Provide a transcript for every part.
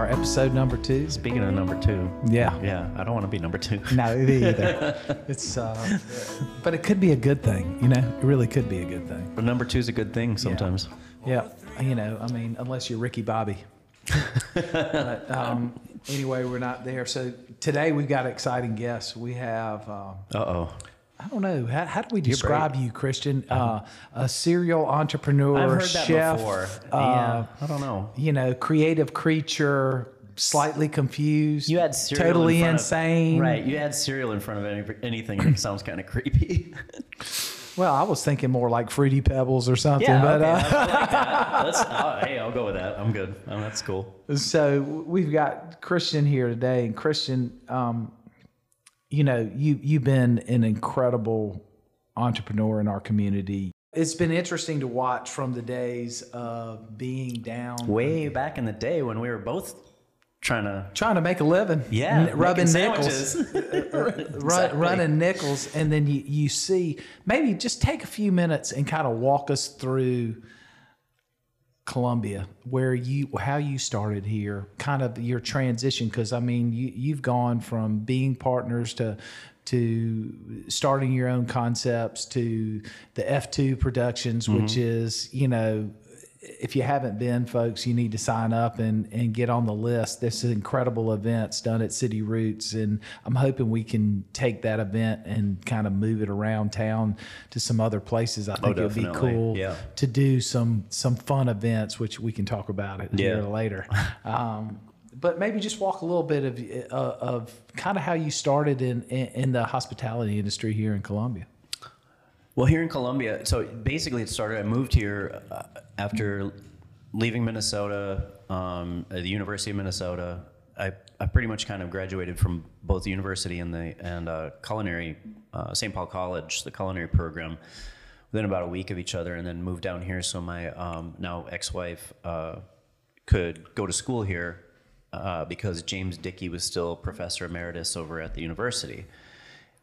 are, episode number two. Speaking of number two, Yeah. yeah, I don't want to be number two. No, me either. it's, uh, but it could be a good thing, you know? It really could be a good thing. But number two is a good thing sometimes. Yeah. You know, I mean, unless you're Ricky Bobby. but um, anyway, we're not there. So today we've got exciting guests. We have, um, Uh oh. I don't know, how, how do we describe you, Kristian? Uh, a serial I've entrepreneur, heard that chef, before. uh, yeah, I don't know. you know, creative creature, slightly confused, You had cereal totally in front of- insane. right? You had cereal in front of any, anything, and it sounds kind of creepy. Well, I was thinking more like Fruity Pebbles or something, yeah, but okay, uh, I like that. Uh, hey, I'll go with that. I'm good. Oh, that's cool. so we've got Kristian here today, and Kristian, um, you know, you you've been an incredible entrepreneur in our community. It's been interesting to watch from the days of being down, Way back in the day when we were both trying to, trying to make a living, yeah, rubbing nickels. run, Exactly. running nickels, and then you, you see maybe just take a few minutes and kind of walk us through Columbia, where you how you started here, kind of your transition. Because I mean, you you've gone from being partners to to starting your own concepts to the F two Productions, which mm-hmm. is you know if you haven't been, folks, you need to sign up and, and get on the list. This is incredible events done at City Roots, and I'm hoping we can take that event and kind of move it around town to some other places. I think it would be cool Yeah. to do some some fun events, which we can talk about it Yeah. later. Um, but maybe just walk a little bit of uh, of kind of how you started in, in in the hospitality industry here in Columbia. Well, here in Columbia, so basically it started. I moved here uh, after leaving Minnesota, um, at the University of Minnesota. I, I pretty much kind of graduated from both the university and the and uh, culinary, uh, St. Paul College, the culinary program, within about a week of each other, and then moved down here so my um, now ex-wife uh, could go to school here uh, because James Dickey was still professor emeritus over at the university,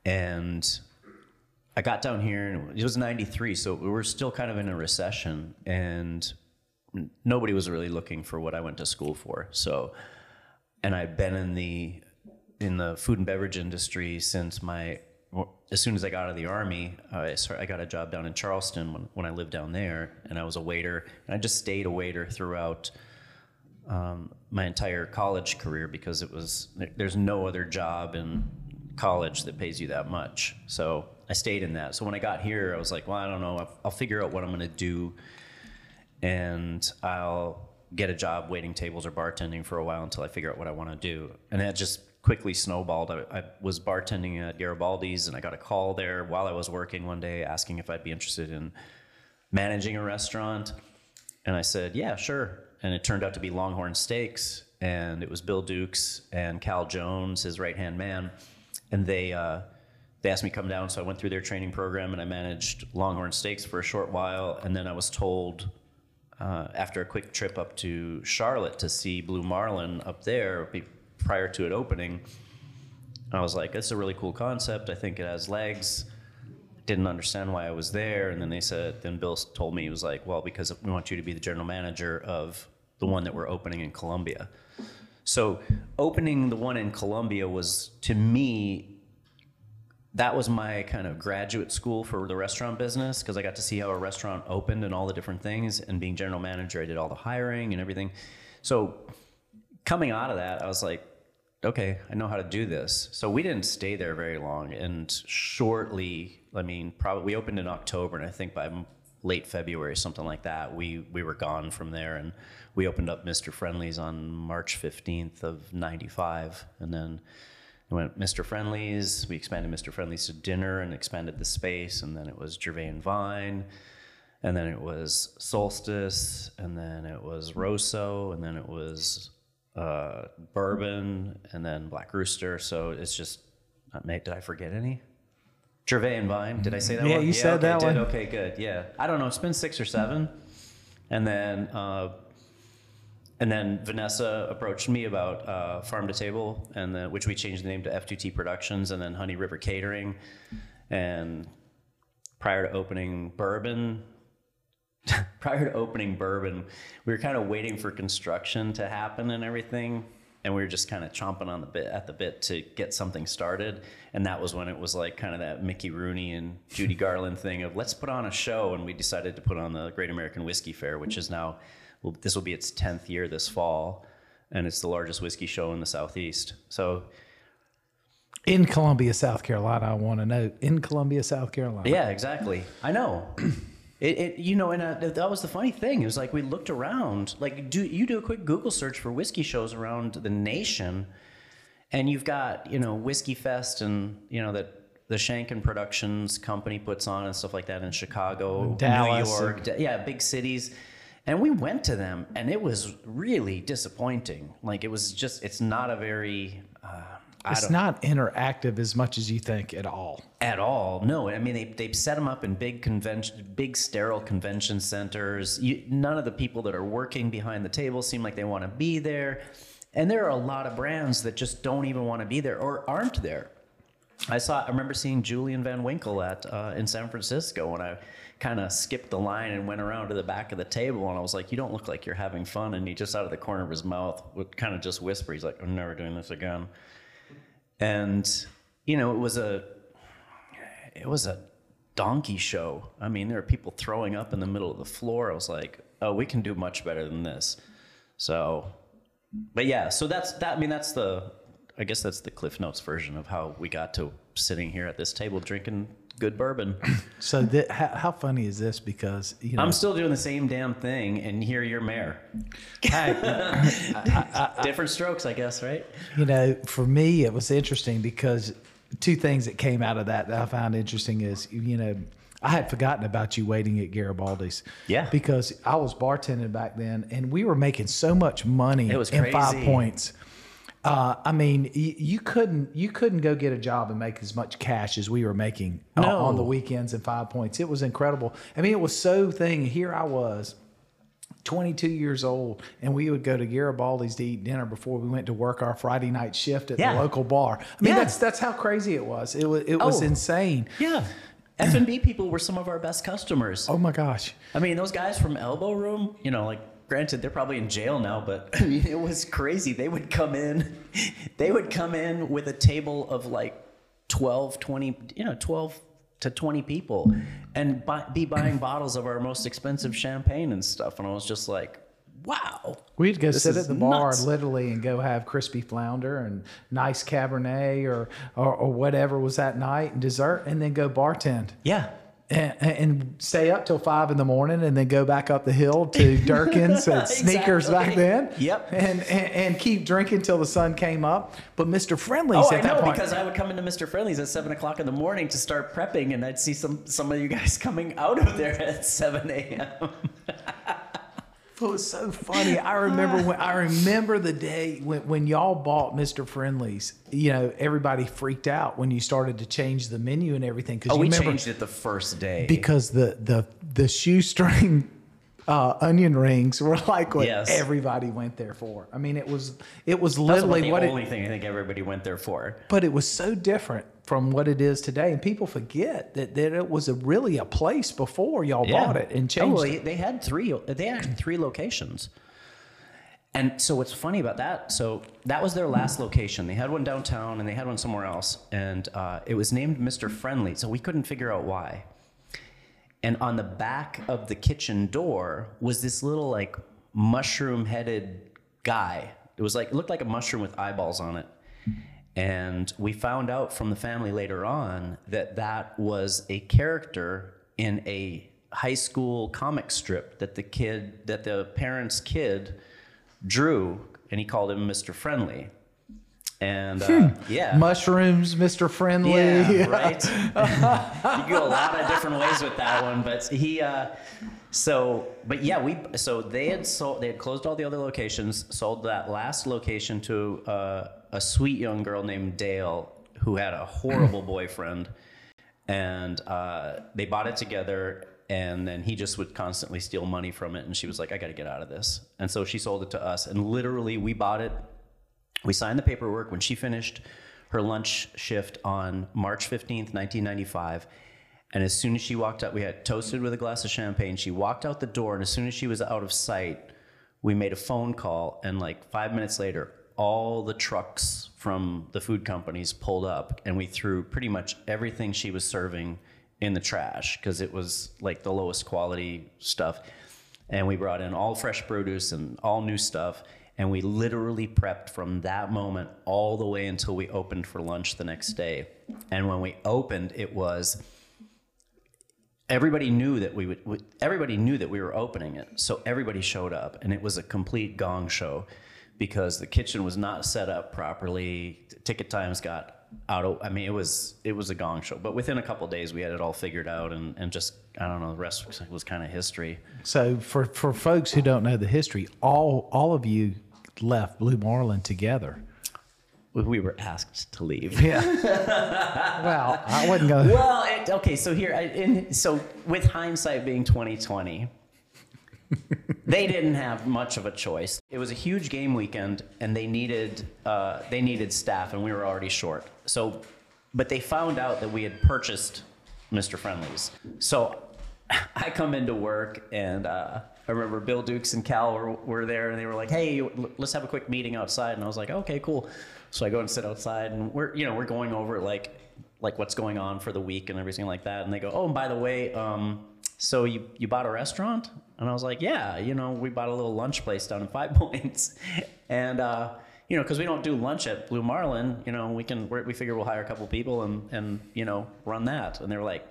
and I got down here and it was 93, so we were still kind of in a recession and nobody was really looking for what I went to school for. So, and I'd been in the, in the food and beverage industry since my, as soon as I got out of the army, I, start, I got a job down in Charleston when, when I lived down there and I was a waiter and I just stayed a waiter throughout um, my entire college career because it was there's no other job in college that pays you that much. So I stayed in that. So when I got here, I was like, well, I don't know. I'll, I'll figure out what I'm going to do, and I'll get a job waiting tables or bartending for a while until I figure out what I want to do. And that just quickly snowballed. I, I was bartending at Garibaldi's, and I got a call there while I was working one day asking if I'd be interested in managing a restaurant. And I said, yeah, sure. And it turned out to be Longhorn Steaks, and it was Bill Dukes and Cal Jones, his right hand man. And they, uh, they asked me to come down, so I went through their training program and I managed Longhorn Steaks for a short while. And then I was told uh, after a quick trip up to Charlotte to see Blue Marlin up there prior to it opening, I was like, "It's a really cool concept. I think it has legs." Didn't understand why I was there, and then they said, then Bill told me he was like, "Well, because we want you to be the general manager of the one that we're opening in Columbia." So opening the one in Columbia was to me that was my kind of graduate school for the restaurant business because I got to see how a restaurant opened and all the different things. And being general manager, I did all the hiring and everything. So coming out of that, I was like, okay, I know how to do this. So we didn't stay there very long. And shortly, I mean, probably we opened in October, and I think by late February, something like that, we we were gone from there. And we opened up Mr. Friendly's on March 15th of 95. And then we went Mr. Friendly's. We expanded Mr. Friendly's to dinner and expanded the space. And then it was Gervais and Vine. And then it was Solstice. And then it was Rosso. And then it was uh, Bourbon. And then Black Rooster. So it's just, uh, did I forget any? Gervais and Vine. Did I say that Yeah, one? you said okay, that did. one. Okay, good. Yeah. I don't know. It's been six or seven. And then uh, and then Vanessa approached me about uh, Farm to Table, and then, which we changed the name to F2T Productions, and then Honey River Catering. And prior to opening Bourbon, prior to opening bourbon, we were kind of waiting for construction to happen and everything. And we were just kind of chomping on the bit at the bit to get something started. And that was when it was like kind of that Mickey Rooney and Judy Garland thing of let's put on a show. And we decided to put on the Great American Whiskey Fair, which is now, well, this will be its 10th year this fall. And it's the largest whiskey show in the Southeast. So In Columbia, South Carolina, I want to know. In Columbia, South Carolina. Yeah, exactly. I know. It, it you know, and uh, that was the funny thing. It was like we looked around. Like, do you do a quick Google search for whiskey shows around the nation, and you've got you know Whiskey Fest and you know that the Shanken Productions company puts on and stuff like that in Chicago, Dallas New York, Da- yeah, big cities. And we went to them, and it was really disappointing. Like it was just, it's not a very. Uh, It's not interactive as much as you think at all. at all. No, I mean they they set them up in big convention, big sterile convention centers. You, none of the people that are working behind the table seem like they want to be there, and there are a lot of brands that just don't even want to be there or aren't there. I saw. I remember seeing Julian Van Winkle at uh, in San Francisco when I kind of skipped the line and went around to the back of the table, and I was like, "You don't look like you're having fun." And he just out of the corner of his mouth would kind of just whisper, "He's like, I'm never doing this again." And you know, it was a it was a donkey show. I mean, there were people throwing up in the middle of the floor. I was like, "Oh, we can do much better than this." So, but yeah, so that's that. I mean, that's the. I guess that's the Cliff Notes version of how we got to sitting here at this table drinking good bourbon. So, th- how, how funny is this? Because you know, I'm still doing the same damn thing, and here you're mayor. Different strokes, I guess, right? you know, for me, it was interesting because two things that came out of that that I found interesting is, you know, I had forgotten about you waiting at Garibaldi's. Yeah. Because I was bartending back then, and we were making so much money It was in Five. Points. Uh, I mean, y- you couldn't you couldn't go get a job and make as much cash as we were making on- No. on the weekends in Five Points. It was incredible. I mean, it was so thing. Here I was, 22 years old, and we would go to Garibaldi's to eat dinner before we went to work our Friday night shift at Yeah. the local bar. I mean, Yeah. that's that's how crazy it was. It was it was Oh. insane. Yeah. F and B people were some of our best customers. Oh my gosh. I mean, those guys from Elbow Room, you know, like granted they're probably in jail now, but I mean, it was crazy. They would come in, they would come in with a table of like 12, 20, you know, 12 to 20 people and buy, be buying bottles of our most expensive champagne and stuff. And I was just like, wow. We'd go This sit at the bar nuts. literally and go have crispy flounder and nice Cabernet or, or or whatever was that night and dessert, and then go bartend. Yeah. And, and stay up till five in the morning, and then go back up the hill to Durkins and Sneakers back then. Yep. And, and and keep drinking till the sun came up. But Mr. Friendly's Oh, at I that know point. because I would come into Mr. Friendly's at seven o'clock in the morning to start prepping, and I'd see some some of you guys coming out of there at seven a.m. It was so funny. I remember when I remember the day when, when y'all bought Mr. Friendly's. You know, everybody freaked out when you started to change the menu and everything. Because Oh, you we remember changed it the first day. because the the the shoestring uh, onion rings were like what Yes. everybody went there for. I mean, it was it was That's literally the what only it. thing I think everybody went there for. But it was so different from what it is today, and people forget that, that it was a, really a place before y'all bought it and changed. Oh, well, it. They had three. They had three locations. And so what's funny about that? So that was their last location. They had one downtown and they had one somewhere else, and uh, it was named Mr. Friendly. So we couldn't figure out why. And on the back of the kitchen door was this little like mushroom-headed guy. It was like it looked like a mushroom with eyeballs on it. And we found out from the family later on that that was a character in a high school comic strip that the kid, that the parents' kid drew, and he called him Mr. Friendly. And uh, yeah. Mushrooms, Mr. Friendly. Yeah, right. you go a lot of different ways with that one, but he. Uh, so, but yeah, we. So they had sold. They had closed all the other locations. Sold that last location to uh, a sweet young girl named Dale, who had a horrible boyfriend, and uh, they bought it together. And then he just would constantly steal money from it, and she was like, "I got to get out of this." And so she sold it to us, and literally we bought it we signed the paperwork when she finished her lunch shift on March 15th, 1995. And as soon as she walked out, we had toasted with a glass of champagne. She walked out the door, and as soon as she was out of sight, we made a phone call. And like five minutes later, all the trucks from the food companies pulled up, and we threw pretty much everything she was serving in the trash because it was like the lowest quality stuff. And we brought in all fresh produce and all new stuff. And we literally prepped from that moment all the way until we opened for lunch the next day. And when we opened, it was everybody knew that we would everybody knew that we were opening it so everybody showed up and it was a complete gong show because the kitchen was not set up properly ticket times got out of i mean it was it was a gong show but within a couple days we had it all figured out and, and just i don't know the rest was, was kind of history So for for folks who don't know the history, all all of you left Blue Marlin together. we- we were asked to leave Yeah. well, I wouldn't go. well it, okay so here I, in, so with hindsight being 2020 they didn't have much of a choice. It was a huge game weekend and they needed uh, they needed staff and we were already short. So but they found out that we had purchased mr friendly's. So i come into work and uh, i remember bill dukes and cal were, were there and they were like hey let's have a quick meeting outside. And i was like okay cool. So i go and sit outside and we're you know we're going over like like what's going on for the week and everything like that. And they go oh and by the way um, so you, you bought a restaurant? And i was like yeah you know we bought a little lunch place down in five points. And uh, you know because we don't do lunch at blue marlin you know we can we figure we'll hire a couple people and and you know run that. And they were like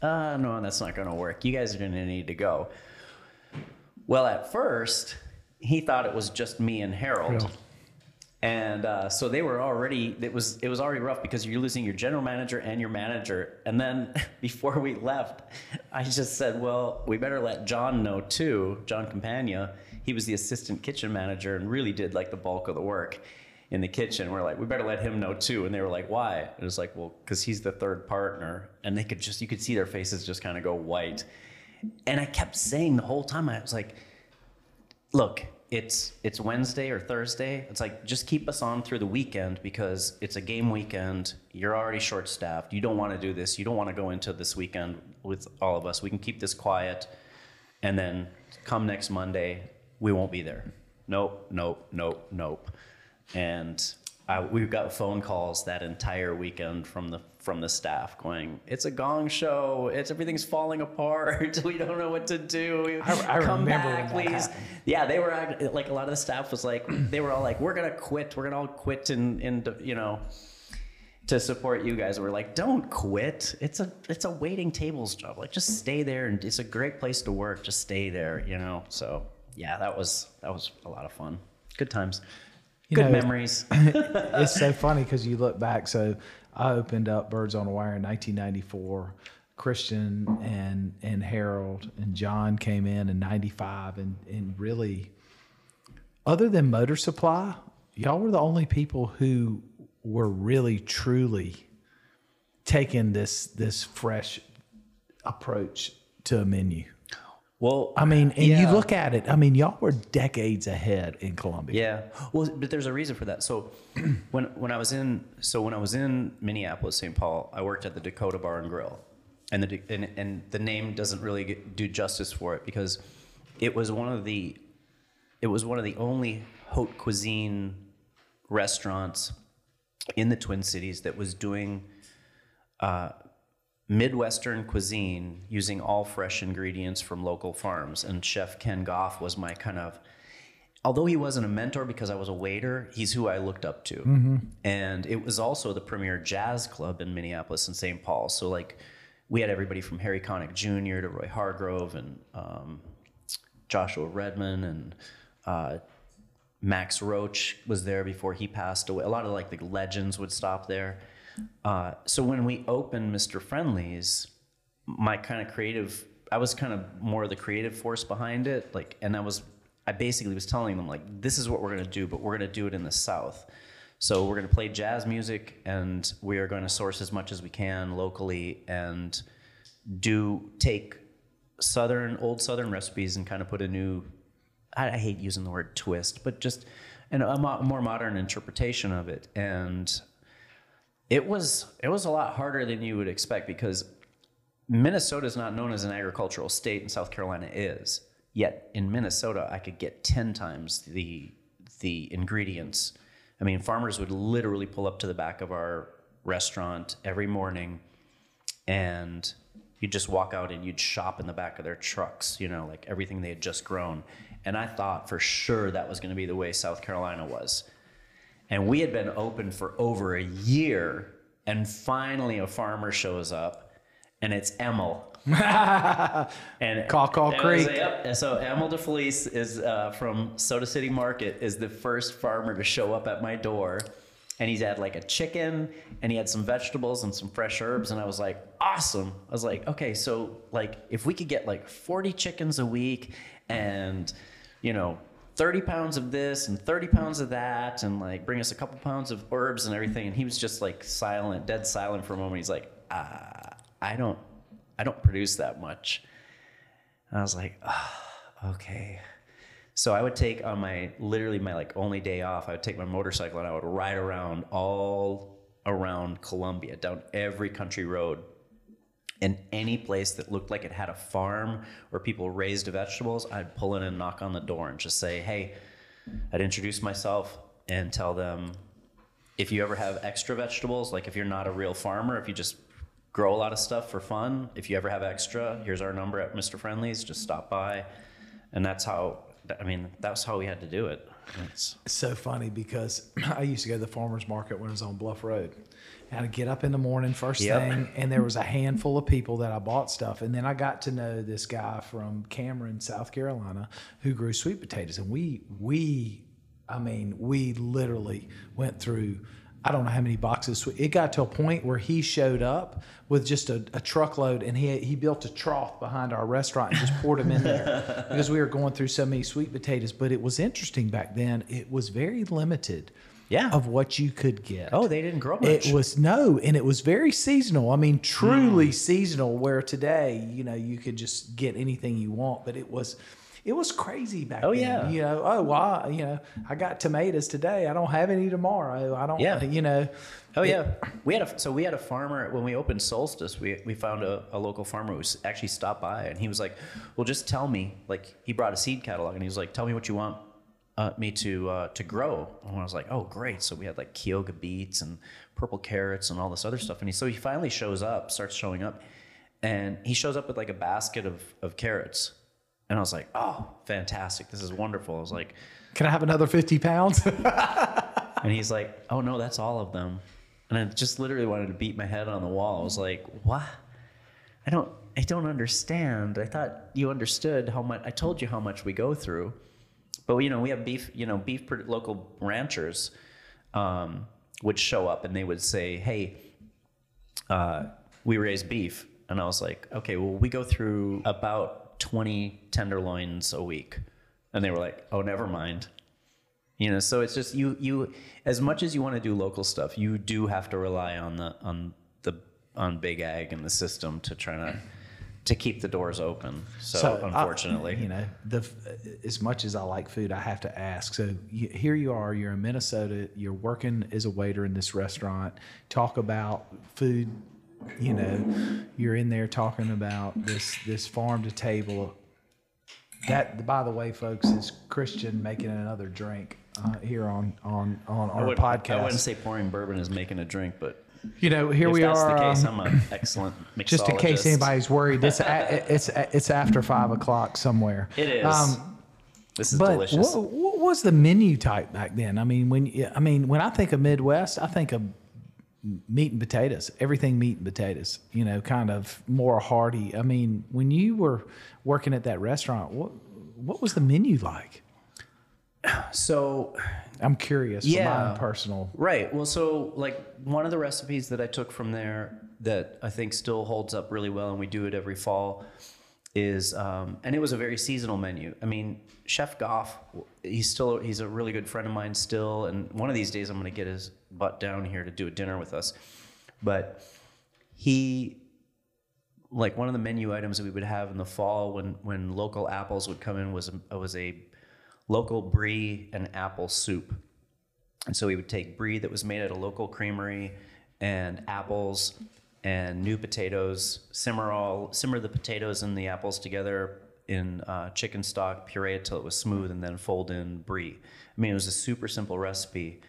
uh, no that's not going to work. You guys are going to need to go. Well at first he thought it was just me and harold. Harold. And uh, so they were already it was it was already rough because you're losing your general manager and your manager. And then before we left i just said well we better let john know too john campagna. He was the assistant kitchen manager and really did like the bulk of the work in the kitchen. We're like we better let him know too. And they were like why? It was like well because he's the third partner. And they could just you could see their faces just kind of go white. And i kept saying the whole time i was like look it's it's wednesday or thursday. It's like just keep us on through the weekend because it's a game weekend. You're already short staffed you don't want to do this. You don't want to go into this weekend with all of us. We can keep this quiet. And then come next monday we won't be there. Nope nope nope nope. And I, we got phone calls that entire weekend from the from the staff going, "It's a gong show. It's everything's falling apart. we don't know what to do. I- I Come remember back, please." Yeah, they were like a lot of the staff was like, they were all like, "We're gonna quit. We're gonna all quit and and you know." To support you guys, we're like, don't quit. It's a it's a waiting tables job. Like, just stay there, and it's a great place to work. Just stay there, you know. So, yeah, that was that was a lot of fun. Good times. You Good know, memories. it's so funny because you look back. So I opened up Birds on a Wire in 1994. Kristian and and Harold and John came in in '95, and and really, other than Motor Supply, y'all were the only people who were really truly taking this this fresh approach to a menu. Well, I mean, and you look at it. I mean, y'all were decades ahead in Columbia. Yeah. Well, but there's a reason for that. So when when I was in so when I was in Minneapolis, St. Paul, I worked at the Dakota Bar and Grill, and the and, and the name doesn't really get, do justice for it because it was one of the it was one of the only haute cuisine restaurants in the Twin Cities that was doing uh, Midwestern cuisine using all fresh ingredients from local farms. And Chef Ken Goff was my kind of, although he wasn't a mentor because I was a waiter, he's who I looked up to. And it was also the premier jazz club in Minneapolis and St. Paul. So, like, we had everybody from Harry Connick Jr. to Roy Hargrove and um, Joshua Redman and uh, Max Roach was there before he passed away. A lot of like the legends would stop there. Uh, so when we opened Mr. Friendly's, my kind of creative, I was kind of more of the creative force behind it. Like, and I was, I basically was telling them like, this is what we're gonna do, but we're gonna do it in the South. So we're gonna play jazz music, and we are going to source as much as we can locally, and do take southern old southern recipes and kind of put a new I, I hate using the word twist, but just an, a mo- more modern interpretation of it. And it was it was a lot harder than you would expect because Minnesota is not known as an agricultural state, and South Carolina is. Yet in Minnesota, I could get ten times the the ingredients. I mean, farmers would literally pull up to the back of our restaurant every morning, and you'd just walk out and you'd shop in the back of their trucks. You know, like everything they had just grown. And I thought for sure that was going to be the way South Carolina was. And we had been open for over a year, and finally a farmer shows up, and it's Emil. and Call, call, and it was- creek. yep. So Emil DeFelice is uh, from Soda City Market is the first farmer to show up at my door, and he's had like a chicken, and he had some vegetables and some fresh herbs, and I was like, awesome. I was like, okay, so like if we could get like 40 chickens a week, and you know. 30 pounds of this and 30 pounds of that and like bring us a couple pounds of herbs and everything and he was just like silent dead silent for a moment he's like ah, i don't i don't produce that much and I was like, oh, okay. So I would take on my literally my like only day off, I would take my motorcycle and I would ride around all around Columbia down every country road. And any place that looked like it had a farm where people raised vegetables, I'd pull in and knock on the door and just say, hey, I'd introduce myself and tell them if you ever have extra vegetables, like if you're not a real farmer, if you just grow a lot of stuff for fun, if you ever have extra, here's our number at Mr. Friendly's, just stop by. And that's how, I mean, that's how we had to do it. It's, It's so funny because I used to go to the farmers market when I was on Bluff Road. And I'd get up in the morning first Yep. thing, and there was a handful of people that I bought stuff. And then I got to know this guy from Cameron, South Carolina, who grew sweet potatoes. And we, we, I mean, we literally went through. I don't know how many boxes. It got to a point where he showed up with just a, a truckload, and he he built a trough behind our restaurant and just poured them in there because we were going through so many sweet potatoes. But it was interesting back then. It was very limited Yeah. of what you could get. oh, they didn't grow much. It was no, and it was very seasonal. I mean, truly Hmm. seasonal. Where today, you know, you could just get anything you want, but it was, it was crazy back Oh, then. yeah. You know, oh, well, I- you know, I got tomatoes today. I don't have any tomorrow. I don't. Yeah. You know. Oh yeah, we had a so we had a farmer when we opened Solstice. We we found a, a local farmer who actually stopped by, and he was like, "Well, just tell me." Like he brought a seed catalog, and he was like, "Tell me what you want uh, me to uh, to grow." And I was like, "Oh, great!" So we had like Chioggia beets and purple carrots and all this other stuff. And he so he finally shows up, starts showing up, and he shows up with like a basket of of carrots, and I was like, "Oh, fantastic! This is wonderful." I was like, Can I have another fifty pounds? and he's like, "Oh no, that's all of them." And I just literally wanted to beat my head on the wall. I was like, "What? I don't, I don't understand. I thought you understood how much. I told you how much we go through, but you know, we have beef. You know, beef local ranchers um, would show up and they would say, "Hey, uh, we raise beef," and I was like, "Okay, well, we go through about twenty tenderloins a week," and they were like, "Oh, never mind." You know, so it's just you you as much as you want to do local stuff, you do have to rely on the on the on big ag and the system to try to to keep the doors open. So, I- unfortunately, you know, the as much as I like food, I have to ask. So you, here you are, you're in Minnesota, you're working as a waiter in this restaurant. Talk about food. You know, you're in there talking about this this farm to table. That, by the way, folks, is Kristian making another drink uh, here on on on I, our would, podcast. I wouldn't say pouring bourbon is making a drink, but you know, here if we that's are. the case, um, I'm an excellent mixologist. just in case anybody's worried, it's a, it's it's after five o'clock somewhere. It is. Um, this is But delicious. what, what was the menu type back then? I mean, when I mean when I think of Midwest, I think of meat and potatoes. Everything meat and potatoes. You know, kind of more hearty. I mean, when you were working at that restaurant, what what was the menu like? So I'm curious. Yeah. For my own personal. Right. Well, so like one of the recipes that I took from there that I think still holds up really well, and we do it every fall, is um, and it was a very seasonal menu. I mean, Chef Goff, he's still he's a really good friend of mine still, and one of these days I'm going to get his butt down here to do a dinner with us. But he like one of the menu items that we would have in the fall when when local apples would come in was a, was a local brie and apple soup. And so we would take brie that was made at a local creamery and apples and new potatoes. Simmer all simmer the potatoes and the apples together in uh, chicken stock, puree it till it was smooth, and then fold in brie. I mean, it was a super simple recipe,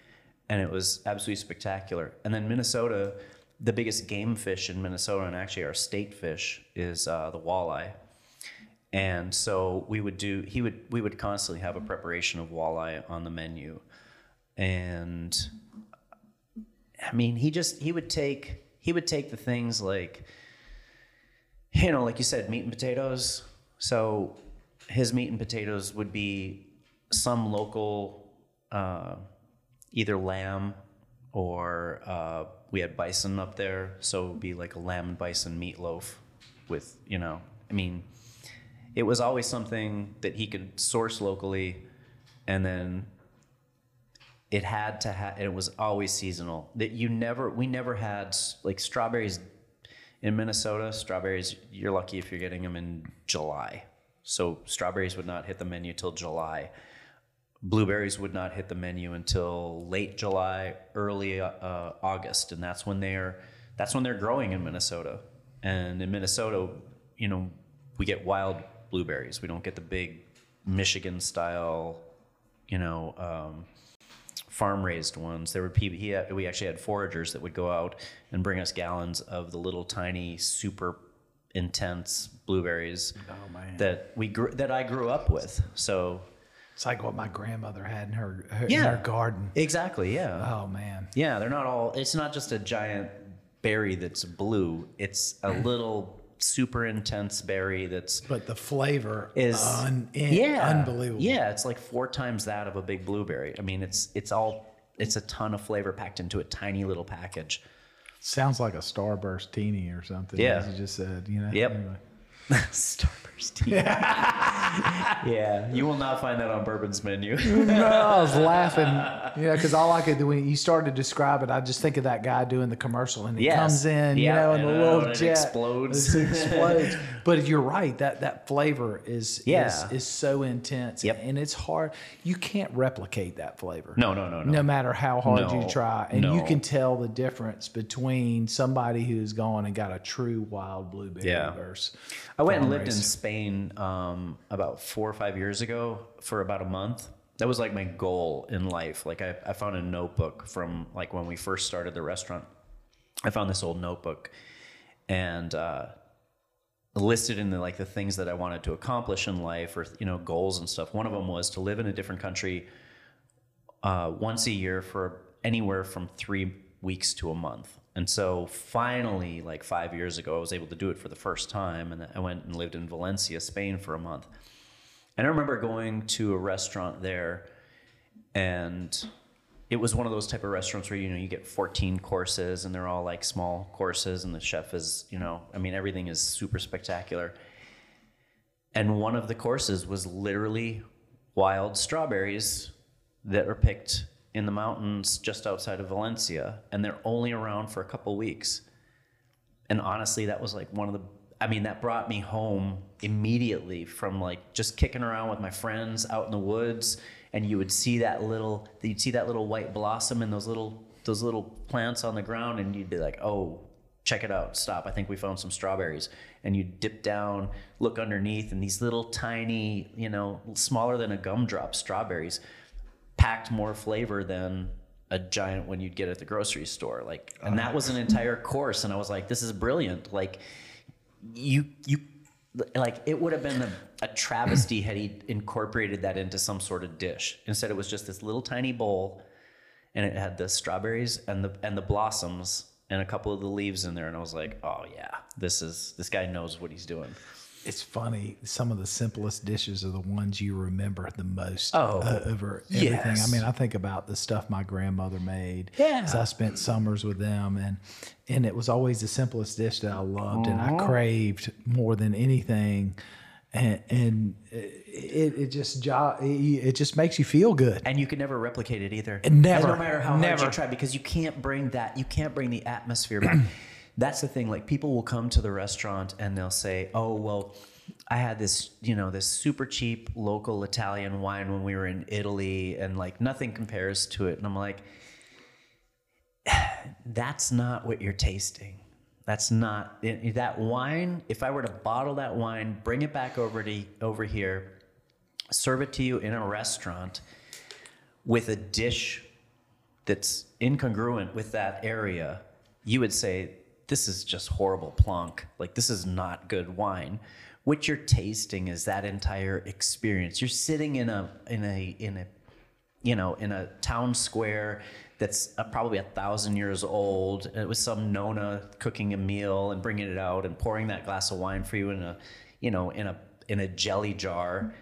and it was absolutely spectacular. And then Minnesota, the biggest game fish in Minnesota, and actually our state fish is uh, the walleye. And so we would do. He would. We would constantly have a preparation of walleye on the menu, and I mean, he just he would take he would take the things like, you know, like you said, meat and potatoes. So his meat and potatoes would be some local, uh, either lamb or uh, we had bison up there, so it would be like a lamb and bison meatloaf with, you know, I mean, it was always something that he could source locally and then it had to have it was always seasonal. That you never we never had like strawberries in minnesota strawberries you're lucky if you're getting them in july. So strawberries would not hit the menu till july. Blueberries would not hit the menu until late july early uh, august and that's when they're that's when they're growing in minnesota. And in minnesota you know we get wild blueberries we don't get the big michigan style you know um, farm raised ones. There were people. He had, we actually had foragers that would go out and bring us gallons of the little tiny, super intense blueberries Oh, that we grew, that I grew up with. So It's like what my grandmother had in her, her, in her garden. exactly, yeah, Oh man. yeah. They're not all. It's not just a giant berry that's blue. It's a little super intense berry that's But the flavor is un, in- yeah unbelievable. Yeah, it's like four times that of a big blueberry. I mean, it's it's all it's a ton of flavor packed into a tiny little package. Sounds like a Starburst teeny or something. Yeah. As you just said, you know. Yep. Anyway. Starburst tea. yeah, you will not find that on bourbon's menu. no, I was laughing. Yeah, because all I could do when you started to describe it, I just think of that guy doing the commercial, and he Yes. comes in, you know, and, the uh, little jet, explodes. It explodes. but you're right that that flavor is Yeah. is, is so intense, Yep. and it's hard. You can't replicate that flavor. No, no, no, no. No matter how hard you try, and you can tell the difference between somebody who's gone and got a true wild blueberry Yeah. I went and lived in. Spain um, about four or five years ago for about a month. That was like my goal in life. Like I, I found a notebook from like when we first started the restaurant. I found this old notebook and uh, listed in the like the things that I wanted to accomplish in life or you know goals and stuff. One of them was to live in a different country uh, once a year for anywhere from three weeks to a month. And so finally, like five years ago, I was able to do it for the first time. And I went and lived in Valencia, Spain for a month. And I remember going to a restaurant there, and it was one of those type of restaurants where you know you get 14 courses and they're all like small courses and the chef is you know i mean everything is super spectacular and one of the courses was literally wild strawberries that are picked in the mountains just outside of Valencia, and they're only around for a couple weeks. And honestly, that was like one of the. I mean, that brought me home immediately from like just kicking around with my friends out in the woods, and you would see that little, you'd see that little white blossom and those little those little plants on the ground, and you'd be like, oh, check it out, stop, I think we found some strawberries. And you dip down, look underneath, and these little tiny, you know, smaller than a gumdrop strawberries packed more flavor than a giant one you'd get at the grocery store. Like, and that was an uh. entire course. And I was like, this is brilliant. Like, you, you, like, it would have been a, a travesty had he incorporated that into some sort of dish. Instead, it was just this little tiny bowl and it had the strawberries and the and the blossoms and a couple of the leaves in there and I was like, "Oh yeah, this is this guy knows what he's doing." It's funny. Some of the simplest dishes are the ones you remember the most Oh, uh, over everything. yes. I mean, I think about the stuff my grandmother made. Yeah. I spent summers with them, and and it was always the simplest dish that I loved and. I craved more than anything. And, and it, it just jo- it just makes you feel good. And you can never replicate it either. Never. no matter how hard you try, because you can't bring that. You can't bring the atmosphere back. That's the thing. Like people will come to the restaurant and they'll say, "Oh, well, I had this, you know, this super cheap local Italian wine when we were in Italy, and like nothing compares to it." And I'm like, "That's not what you're tasting. That's not it- that wine. If I were to bottle that wine, bring it back over to over here, serve it to you in a restaurant with a dish that's incongruent with that area, you would say this is just horrible plunk. Like this is not good wine. What you're tasting is that entire experience. You're sitting in a in a in a you know in a town square that's uh, probably a thousand years old. And it was some nona cooking a meal and bringing it out and pouring that glass of wine for you in a you know in a in a jelly jar,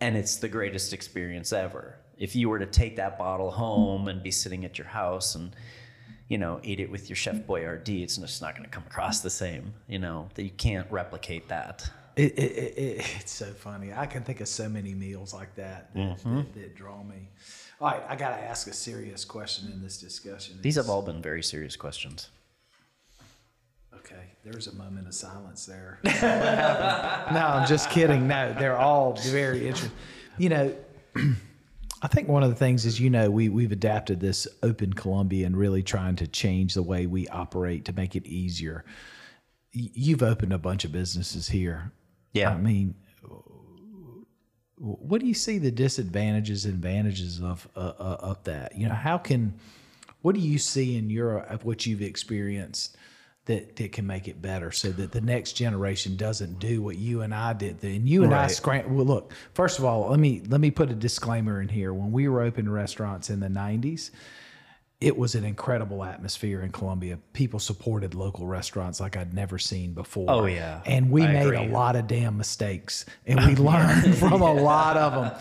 and it's the greatest experience ever. If you were to take that bottle home and be sitting at your house and you know, eat it with your Chef Boyardee, it's just not going to come across the same. You know, that you can't replicate that. It, it, it, it, it's so funny. I can think of so many meals like that that, Mm-hmm. that, that draw me. All right, I got to ask a serious question in this discussion. These have all been very serious questions. Okay, there's a moment of silence there. No, I'm just kidding. No, they're all very interesting. You know, I think one of the things is, you know, we we've adapted this open Columbia and really trying to change the way we operate to make it easier. You've opened a bunch of businesses here. Yeah. I mean, what do you see the disadvantages and advantages of uh, uh, of that? You know, how can what do you see in your of what you've experienced that that can make it better so that the next generation doesn't do what you and I did then? You and I Right. scram well look, first of all, let me let me put a disclaimer in here. When we were opening restaurants in the 90s, it was an incredible atmosphere in Columbia. People supported local restaurants like I'd never seen before. Oh, yeah. And we I made agree. a lot of damn mistakes and we learned from a lot of them.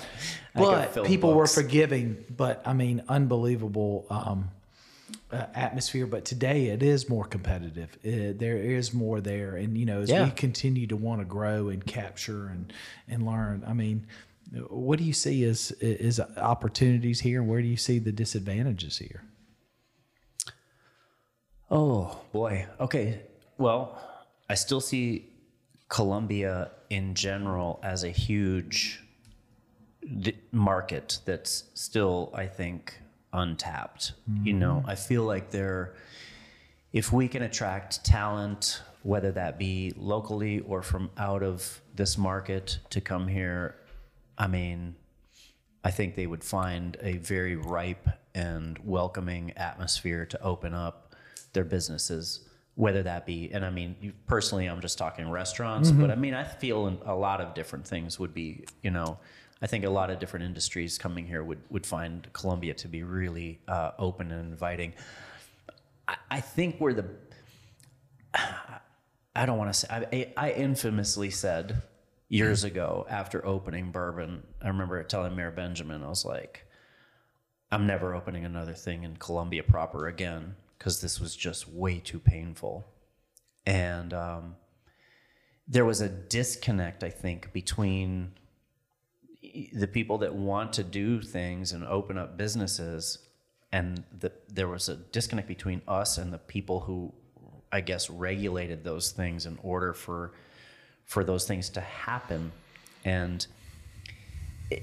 But people were forgiving, but I mean, unbelievable um, uh, atmosphere. But today it is more competitive. Uh, there is more there. And, you know, as Yeah. we continue to want to grow and capture and, and learn, I mean, what do you see as, as opportunities here and where do you see the disadvantages here? Oh boy. Okay. Well, I still see Columbia in general as a huge market that's still, I think, untapped. You know, mm-hmm. I feel like there, if we can attract talent, whether that be locally or from out of this market to come here, I mean, I think they would find a very ripe and welcoming atmosphere to open up their businesses, whether that be, and I mean, you- personally, I'm just talking restaurants, mm-hmm. but I mean, I feel a lot of different things would be, you know, I think a lot of different industries coming here would, would find Columbia to be really uh, open and inviting. I, I think we're the, I don't want to say, I, I infamously said years ago after opening Bourbon, I remember telling Mayor Benjamin, I was like, I'm never opening another thing in Columbia proper again because this was just way too painful. And um, there was a disconnect, I think, between the people that want to do things and open up businesses and the, there was a disconnect between us and the people who i guess regulated those things in order for for those things to happen. And it,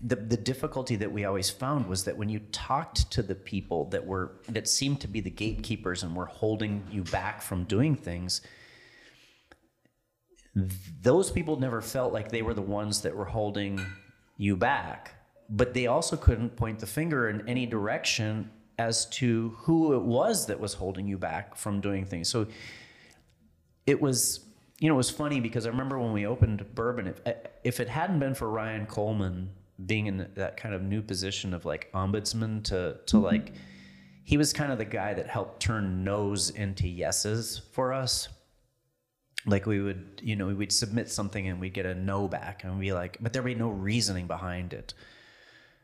the, the difficulty that we always found was that when you talked to the people that were that seemed to be the gatekeepers and were holding you back from doing things those people never felt like they were the ones that were holding you back. But they also couldn't point the finger in any direction as to who it was that was holding you back from doing things. So it was you know it was funny because i remember when we opened bourbon if, if it hadn't been for ryan coleman being in that kind of new position of like ombudsman to to mm-hmm. like he was kind of the guy that helped turn no's into yeses for us like we would you know we'd submit something and we'd get a no back and we'd be like but there'd be no reasoning behind it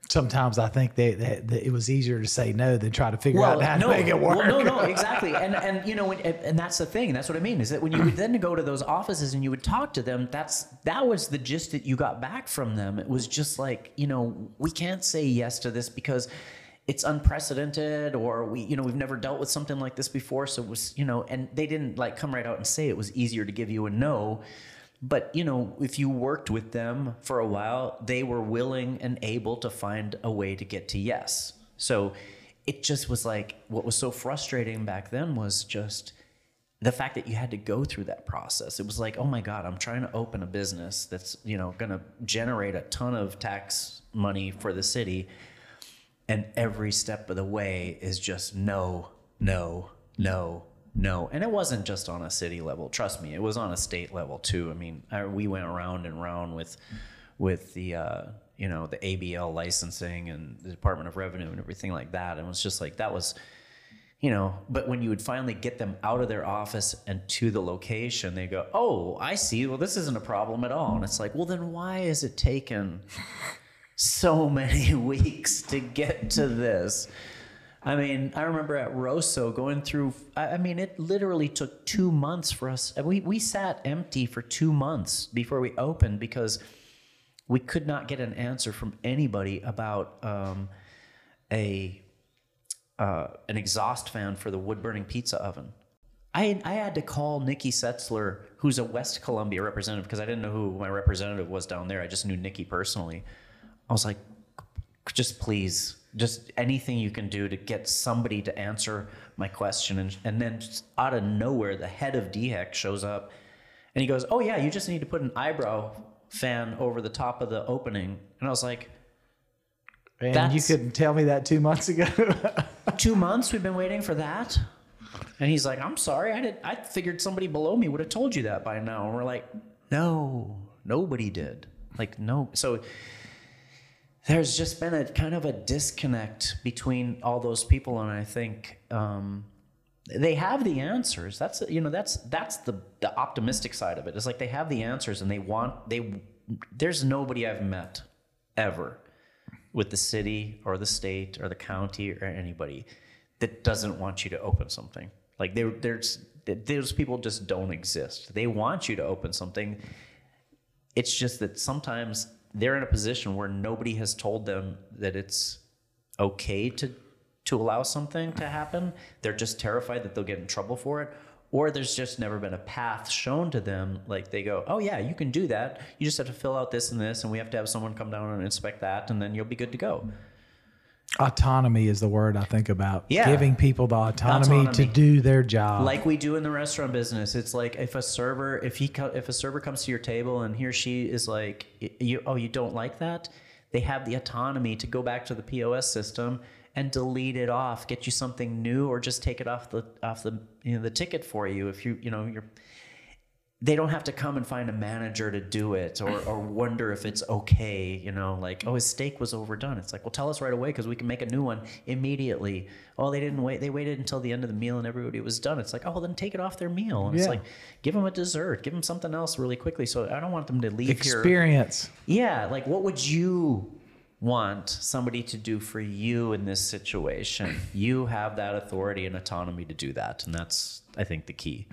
Sometimes I think they, they, that it was easier to say no than try to figure out how to make it work. Well, no, no, exactly. And and you know, when, and that's the thing. That's what I mean. Is that when you would then go to those offices and you would talk to them, that's that was the gist that you got back from them. It was just like, you know, we can't say yes to this because it's unprecedented or we you know we've never dealt with something like this before. So it was you know and they didn't like come right out and say it was easier to give you a no. But you know if you worked with them for a while they were willing and able to find a way to get to yes. So it just was like what was so frustrating back then was just the fact that you had to go through that process, it was like, oh my God, I'm trying to open a business that's, you know, going to generate a ton of tax money for the city. And every step of the way is just no, no, no, no. And it wasn't just on a city level. Trust me, it was on a state level too. I mean, I, we went around and around with, with the, uh, you know, the ABL licensing and the Department of Revenue and everything like that. And it was just like, that was, you know, but when you would finally get them out of their office and to the location, they go, "Oh, I see. Well, this isn't a problem at all." And it's like, "Well, then why is it taken so many weeks to get to this?" I mean, I remember at Rosso going through. I mean, it literally took two months for us. We we sat empty for two months before we opened because we could not get an answer from anybody about um, a uh, an exhaust fan for the wood burning pizza oven. I, I had to call Nikki Setzler, who's a West Columbia representative, because I didn't know who my representative was down there. I just knew Nikki personally. I was like, just please, just anything you can do to get somebody to answer my question. And, and then out of nowhere, the head of DHEC shows up and he goes, Oh, yeah, you just need to put an eyebrow fan over the top of the opening. And I was like, And you couldn't tell me that two months ago. two months we've been waiting for that and he's like i'm sorry i did i figured somebody below me would have told you that by now and we're like no nobody did like no so there's just been a kind of a disconnect between all those people and i think um, they have the answers that's you know that's that's the the optimistic side of it it's like they have the answers and they want they there's nobody i've met ever with the city or the state or the county or anybody that doesn't want you to open something. Like there, there's those people just don't exist. They want you to open something. It's just that sometimes they're in a position where nobody has told them that it's okay to to allow something to happen. They're just terrified that they'll get in trouble for it. Or there's just never been a path shown to them. Like they go, oh yeah, you can do that. You just have to fill out this and this, and we have to have someone come down and inspect that, and then you'll be good to go. Autonomy is the word I think about. Yeah. Giving people the autonomy, to do their job. like we do in the restaurant business it's like if a server if he co- if a server comes to your table and he or she is like you oh you don't like that they have the autonomy to go back to the pos system and delete it off get you something new or just take it off the off the you know the ticket for you if you you know you're they don't have to come and find a manager to do it or, or wonder if it's okay you know like oh his steak was overdone it's like well tell us right away because we can make a new one immediately oh they didn't wait they waited until the end of the meal and everybody was done it's like oh then take it off their meal and it's like give them a dessert give them something else really quickly so i don't want them to leave here Experience. yeah, like what would you want somebody to do for you in this situation? You have that authority and autonomy to do that, and that's I think the key.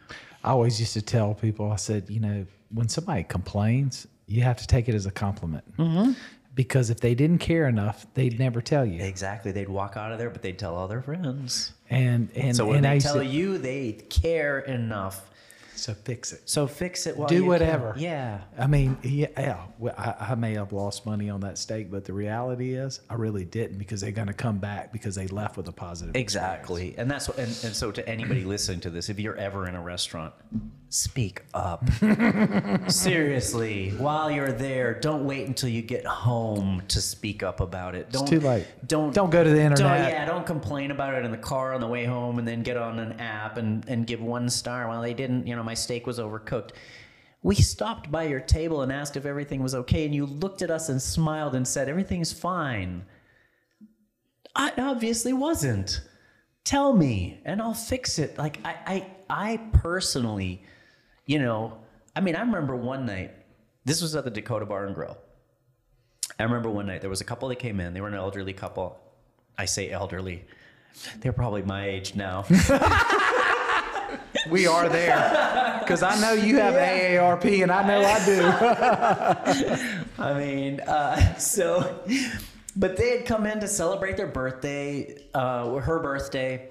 I always used to tell people, I said, you know, when somebody complains, you have to take it as a compliment. Mm-hmm. Because if they didn't care enough, they'd never tell you. Exactly. They'd walk out of there, but they'd tell all their friends. And and So when and I they tell to- you they care enough, so fix it. so fix it while Do you can. whatever. Yeah. I mean, yeah, yeah well, I, I may have lost money on that steak, but the reality is, I really didn't because they're going to come back because they left with a positive. Exactly. And that's what, and, and so to anybody listening to this, if you're ever in a restaurant, speak up. Seriously, while you're there, don't wait until you get home to speak up about it. Don't, too late. Don't Don't go to the Don't, internet. yeah, don't complain about it in the car on the way home and then get on an app and, and give one star. Well, they didn't, you know, my steak was overcooked. We stopped by your table and asked if everything was okay, and you looked at us and smiled and said, Everything's fine. I obviously wasn't. Tell me, and I'll fix it. Like I, I, I personally, you know, I mean, I remember one night. This was at the Dakota Bar and Grill. I remember one night there was a couple that came in. They were an elderly couple. I say elderly. They're probably my age now. We are there because I know you have AARP and I know I do. I mean, uh, so, but they had come in to celebrate their birthday, uh, her birthday.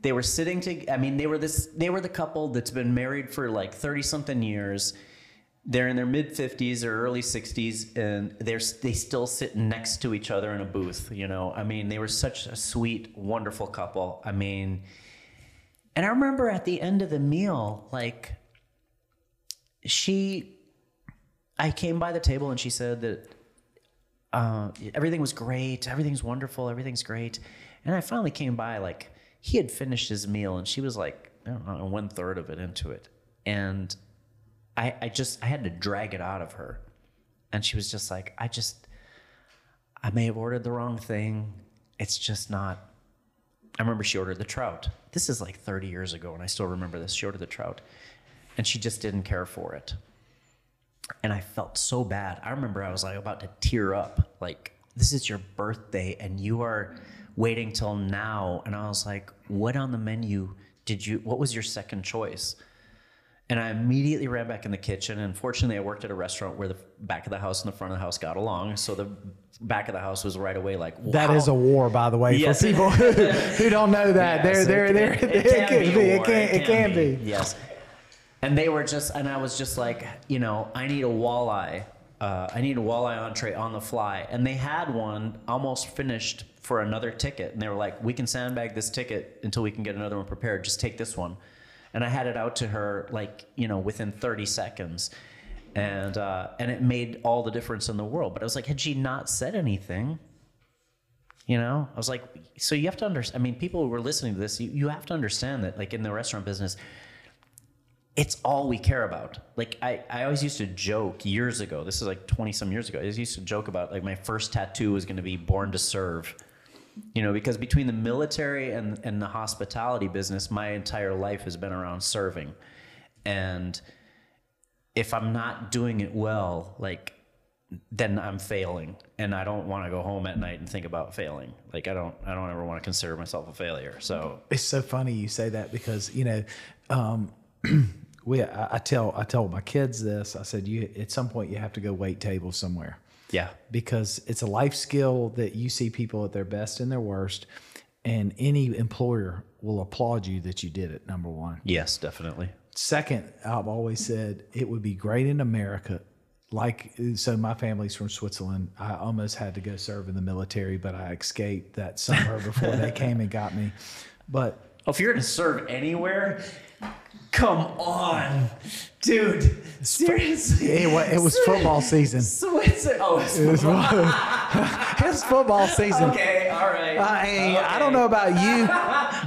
They were sitting to, I mean, they were this, they were the couple that's been married for like 30 something years. They're in their mid 50s or early 60s, and they're they still sitting next to each other in a booth. You know, I mean, they were such a sweet, wonderful couple. I mean, And I remember at the end of the meal, like she, I came by the table and she said that uh, everything was great, everything's wonderful, everything's great. And I finally came by, like he had finished his meal and she was like, I don't know, one third of it into it. And I, I just, I had to drag it out of her. And she was just like, I just, I may have ordered the wrong thing. It's just not. I remember she ordered the trout. This is like 30 years ago, and I still remember this. She ordered the trout, and she just didn't care for it. And I felt so bad. I remember I was like about to tear up. Like, this is your birthday, and you are waiting till now. And I was like, what on the menu did you, what was your second choice? And I immediately ran back in the kitchen. And fortunately, I worked at a restaurant where the back of the house and the front of the house got along. So the back of the house was right away like, wow. That is a war, by the way, Yes. for people who, who don't know that. Yes, they're, it they're, can- they're, it it can be be. It can, it it can be. Yes. And they were just, and I was just like, you know, I need a walleye. Uh, I need a walleye entree on the fly. And they had one almost finished for another ticket. And they were like, we can sandbag this ticket until we can get another one prepared. Just take this one. And I had it out to her like, you know, within 30 seconds. And, uh, and it made all the difference in the world. But I was like, had she not said anything, you know, I was like, so you have to understand. I mean, people who were listening to this, you, you have to understand that, like in the restaurant business, it's all we care about. Like I, I always used to joke years ago. This is like twenty some years ago. I used to joke about like my first tattoo was going to be "Born to Serve," you know, because between the military and and the hospitality business, my entire life has been around serving, and if I'm not doing it well, like then I'm failing, and I don't want to go home at night and think about failing. Like I don't, I don't ever want to consider myself a failure. So It's so funny you say that because you know, um, we I, I tell I tell my kids this. I said you at some point you have to go wait tables somewhere yeah, because it's a life skill that you see people at their best and their worst, and any employer will applaud you that you did it. Number one. yes, definitely. Second, I've always said it would be great in America. Like, so my family's from Switzerland. I almost had to go serve in the military, but I escaped that summer before they came and got me. But if you're gonna serve anywhere, come on, dude. Seriously, it, wa- it was football season. Switzerland. Oh, it's It was, it was football season. okay. All right. I, mean, I don't know about you,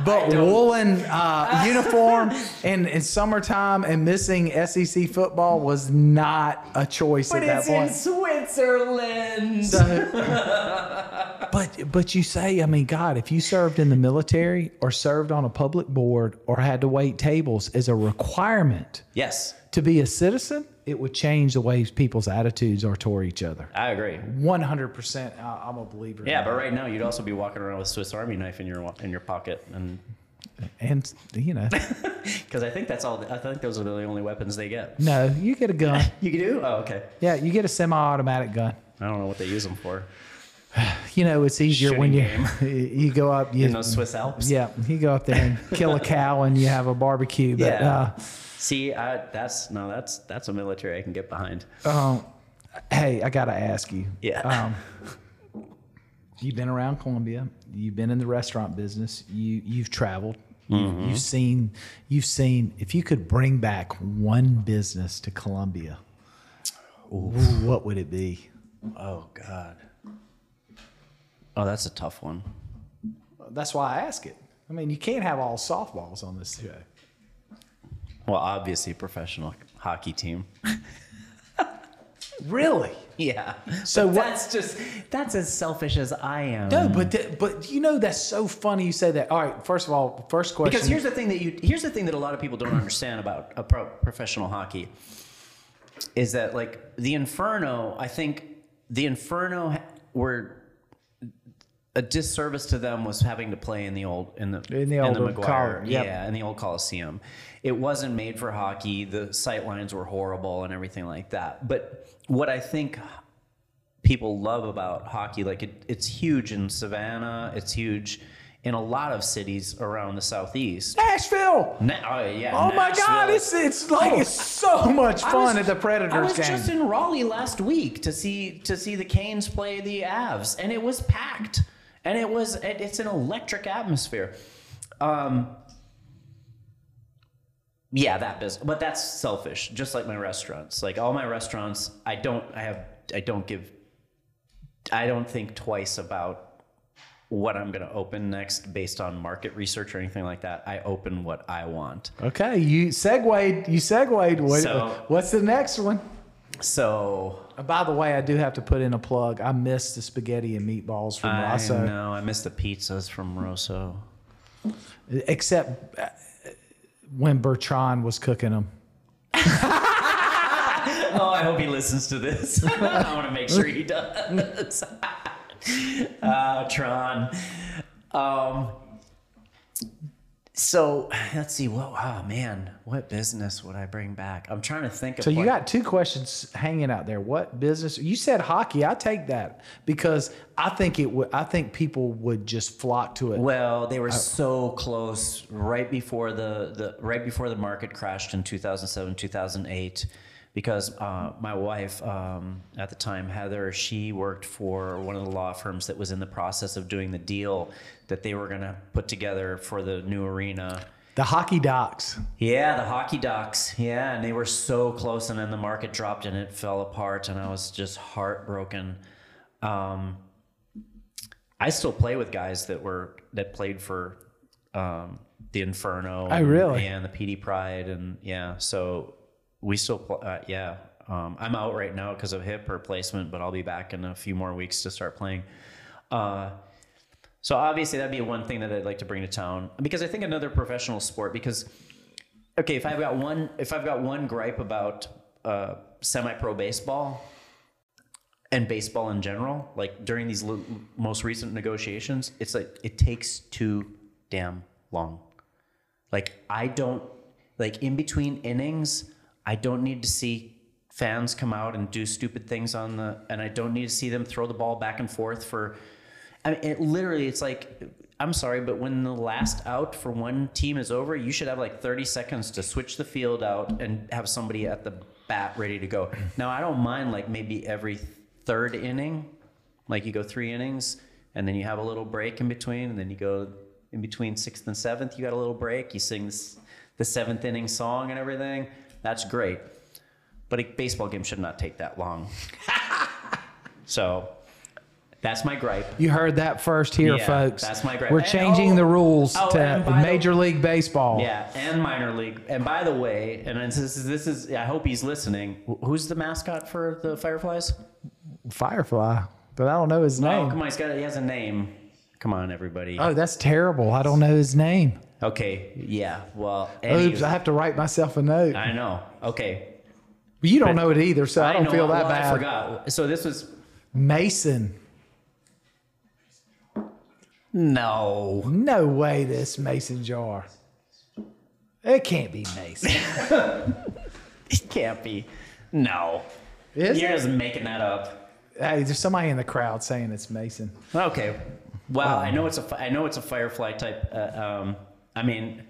but woolen uh, uniform in, in summertime and missing SEC football was not a choice But at it's that in point. Switzerland. But but you say, I mean, God, if you served in the military or served on a public board or had to wait tables as a requirement yes, to be a citizen, it would change the way people's attitudes are toward each other. I agree. One hundred percent, I'm a believer. in Yeah, but right now you'd also be walking around with a Swiss Army knife in your in your pocket, and and you know, because I think that's all. I think those are the only weapons they get. no, you get a gun. You do? Oh, okay. Yeah, you get a semi-automatic gun. I don't know what they use them for. You know, it's easier when you Shooting you go up. You, In those Swiss Alps. yeah, you go up there and kill a cow and you have a barbecue. But Yeah. uh, See, I, that's no, that's that's a military I can get behind. um, hey, I gotta ask you. Yeah. Um, you've been around Columbia. You've been in the restaurant business. You you've traveled. You've, you've seen. You've seen. If you could bring back one business to Columbia, what would it be? Oh God. Oh, that's a tough one. That's why I ask it. I mean, you can't have all softballs on this show. Well, obviously, professional hockey team. Really? Yeah. So what- that's just that's as selfish as I am. No, but th- but you know that's so funny you say that. All right, first of all, first question. because here's the thing that you here's the thing that a lot of people don't understand about a pro, professional hockey is that like the Inferno, I think the Inferno were a disservice to them was having to play in the old in the In the old McGuire, Col- yep. yeah, in the old Coliseum. It wasn't made for hockey. The sight lines were horrible and everything like that. But what I think people love about hockey, like it, it's huge in Savannah, it's huge in a lot of cities around the southeast. Nashville. Na- oh, yeah, Oh my God! It's it's like it's so much fun was- at the Predators I was game. just in Raleigh last week to see to see the Canes play the Avs, and it was packed, and it was it, it's an electric atmosphere. Um, yeah, that business, but that's selfish. Just like my restaurants, like all my restaurants, I don't, I have, I don't give, I don't think twice about what I'm going to open next based on market research or anything like that. I open what I want. Okay, you segued. You segued. What, So- what's the next one? So Uh, By the way, I do have to put in a plug. I missed the spaghetti and meatballs from I Rosso, know I miss the pizzas from Rosso. except uh, when Bertrand was cooking them. Oh, I hope he listens to this. I want to make sure he does. uh, Tron. Um, so let's see. What? Oh man, what business would I bring back? I'm trying to think of. So you got two questions hanging out there. What business? You said hockey. I take that because I think it would. I think people would just flock to it. Well, they were so close right before the, the right before the market crashed in 2007, 2008, because uh, my wife um, at the time, Heather, she worked for one of the law firms that was in the process of doing the deal that they were going to put together for the new arena. The hockey docs. Yeah, the hockey docs. Yeah, and they were so close, and then the market dropped and it fell apart, and I was just heartbroken. Um, I still play with guys that were that played for um, the Inferno. Oh, and, really? And the Pee Dee Pride, and yeah, so we still play. Uh, yeah, um, I'm out right now because of hip replacement, but I'll be back in a few more weeks to start playing. Uh, so obviously that'd be one thing that I'd like to bring to town because I think another professional sport because okay if I've got one if I've got one gripe about uh, semi-pro baseball and baseball in general like during these l- most recent negotiations it's like it takes too damn long. Like I don't like in between innings I don't need to see fans come out and do stupid things on the and I don't need to see them throw the ball back and forth for I mean it literally it's like I'm sorry but when the last out for one team is over you should have like 30 seconds to switch the field out and have somebody at the bat ready to go. Now I don't mind like maybe every third inning like you go 3 innings and then you have a little break in between and then you go in between 6th and 7th you got a little break you sing this, the 7th inning song and everything. That's great. But a baseball game should not take that long. so that's my gripe. You heard that first here, Yeah, folks. that's my gripe. We're And- changing oh, the rules oh, to by the- Major League Baseball. Yeah, and minor league. And by the way, and this is, this is I hope he's listening. Who's the mascot for the Fireflies? Firefly, but I don't know his Oh, name. come on, he's got he has a name. Come on, everybody. Oh, that's terrible. I don't know his name. Okay, yeah. Well, Oops, I have to write myself a note. I know. Okay, But you don't know it either, so I don't know, feel that well, bad. I forgot. So this was Mason. No. No way this Mason jar. It can't be Mason. It can't be. No. Is You're it? just making that up. Hey, there's somebody in the crowd saying it's Mason. Okay. Well, I know it's a I know it's a Firefly type. Uh, um, I mean,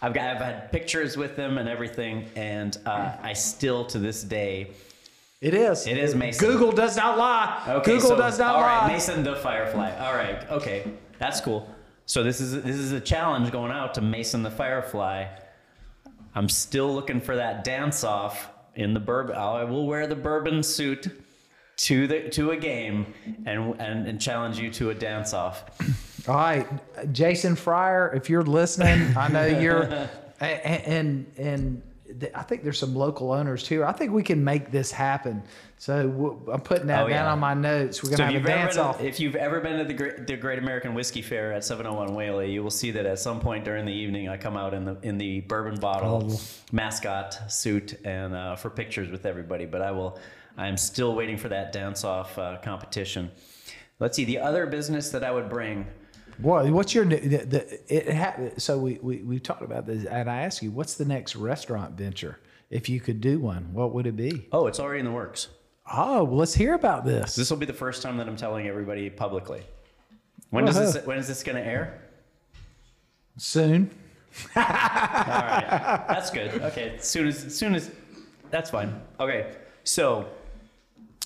I've got I've had pictures with them and everything, and uh, I still to this day. It is. It is Mason. Google does not lie. Okay, Google so, does not all lie. right, Mason the Firefly. All right, okay, that's cool. So this is this is a challenge going out to Mason the Firefly. I'm still looking for that dance off in the bourbon. Oh, I will wear the bourbon suit to the to a game and and, and challenge you to a dance off. All right, Jason Freier, if you're listening, I know you're, a- a- and and th- I think there's some local owners too. I think we can make this happen. So w- I'm putting that Oh, down yeah. on my notes. We're gonna if have a dance off. if you've ever been to the Great, the Great American Whiskey Fair at 701 Whaley, you will see that at some point during the evening, I come out in the in the bourbon bottle Oh. mascot suit and uh, for pictures with everybody. But I will. I'm still waiting for that dance off uh, competition. Let's see the other business that I would bring. What, what's your the, the it ha, so we, we we talked about this and I asked you what's the next restaurant venture if you could do one what would it be Oh, it's already in the works. oh well, let's hear about this This will be the first time that I'm telling everybody publicly. When Well, does this when is this going to air? soon All right, that's good. Okay, soon as, soon as, that's fine. Okay, so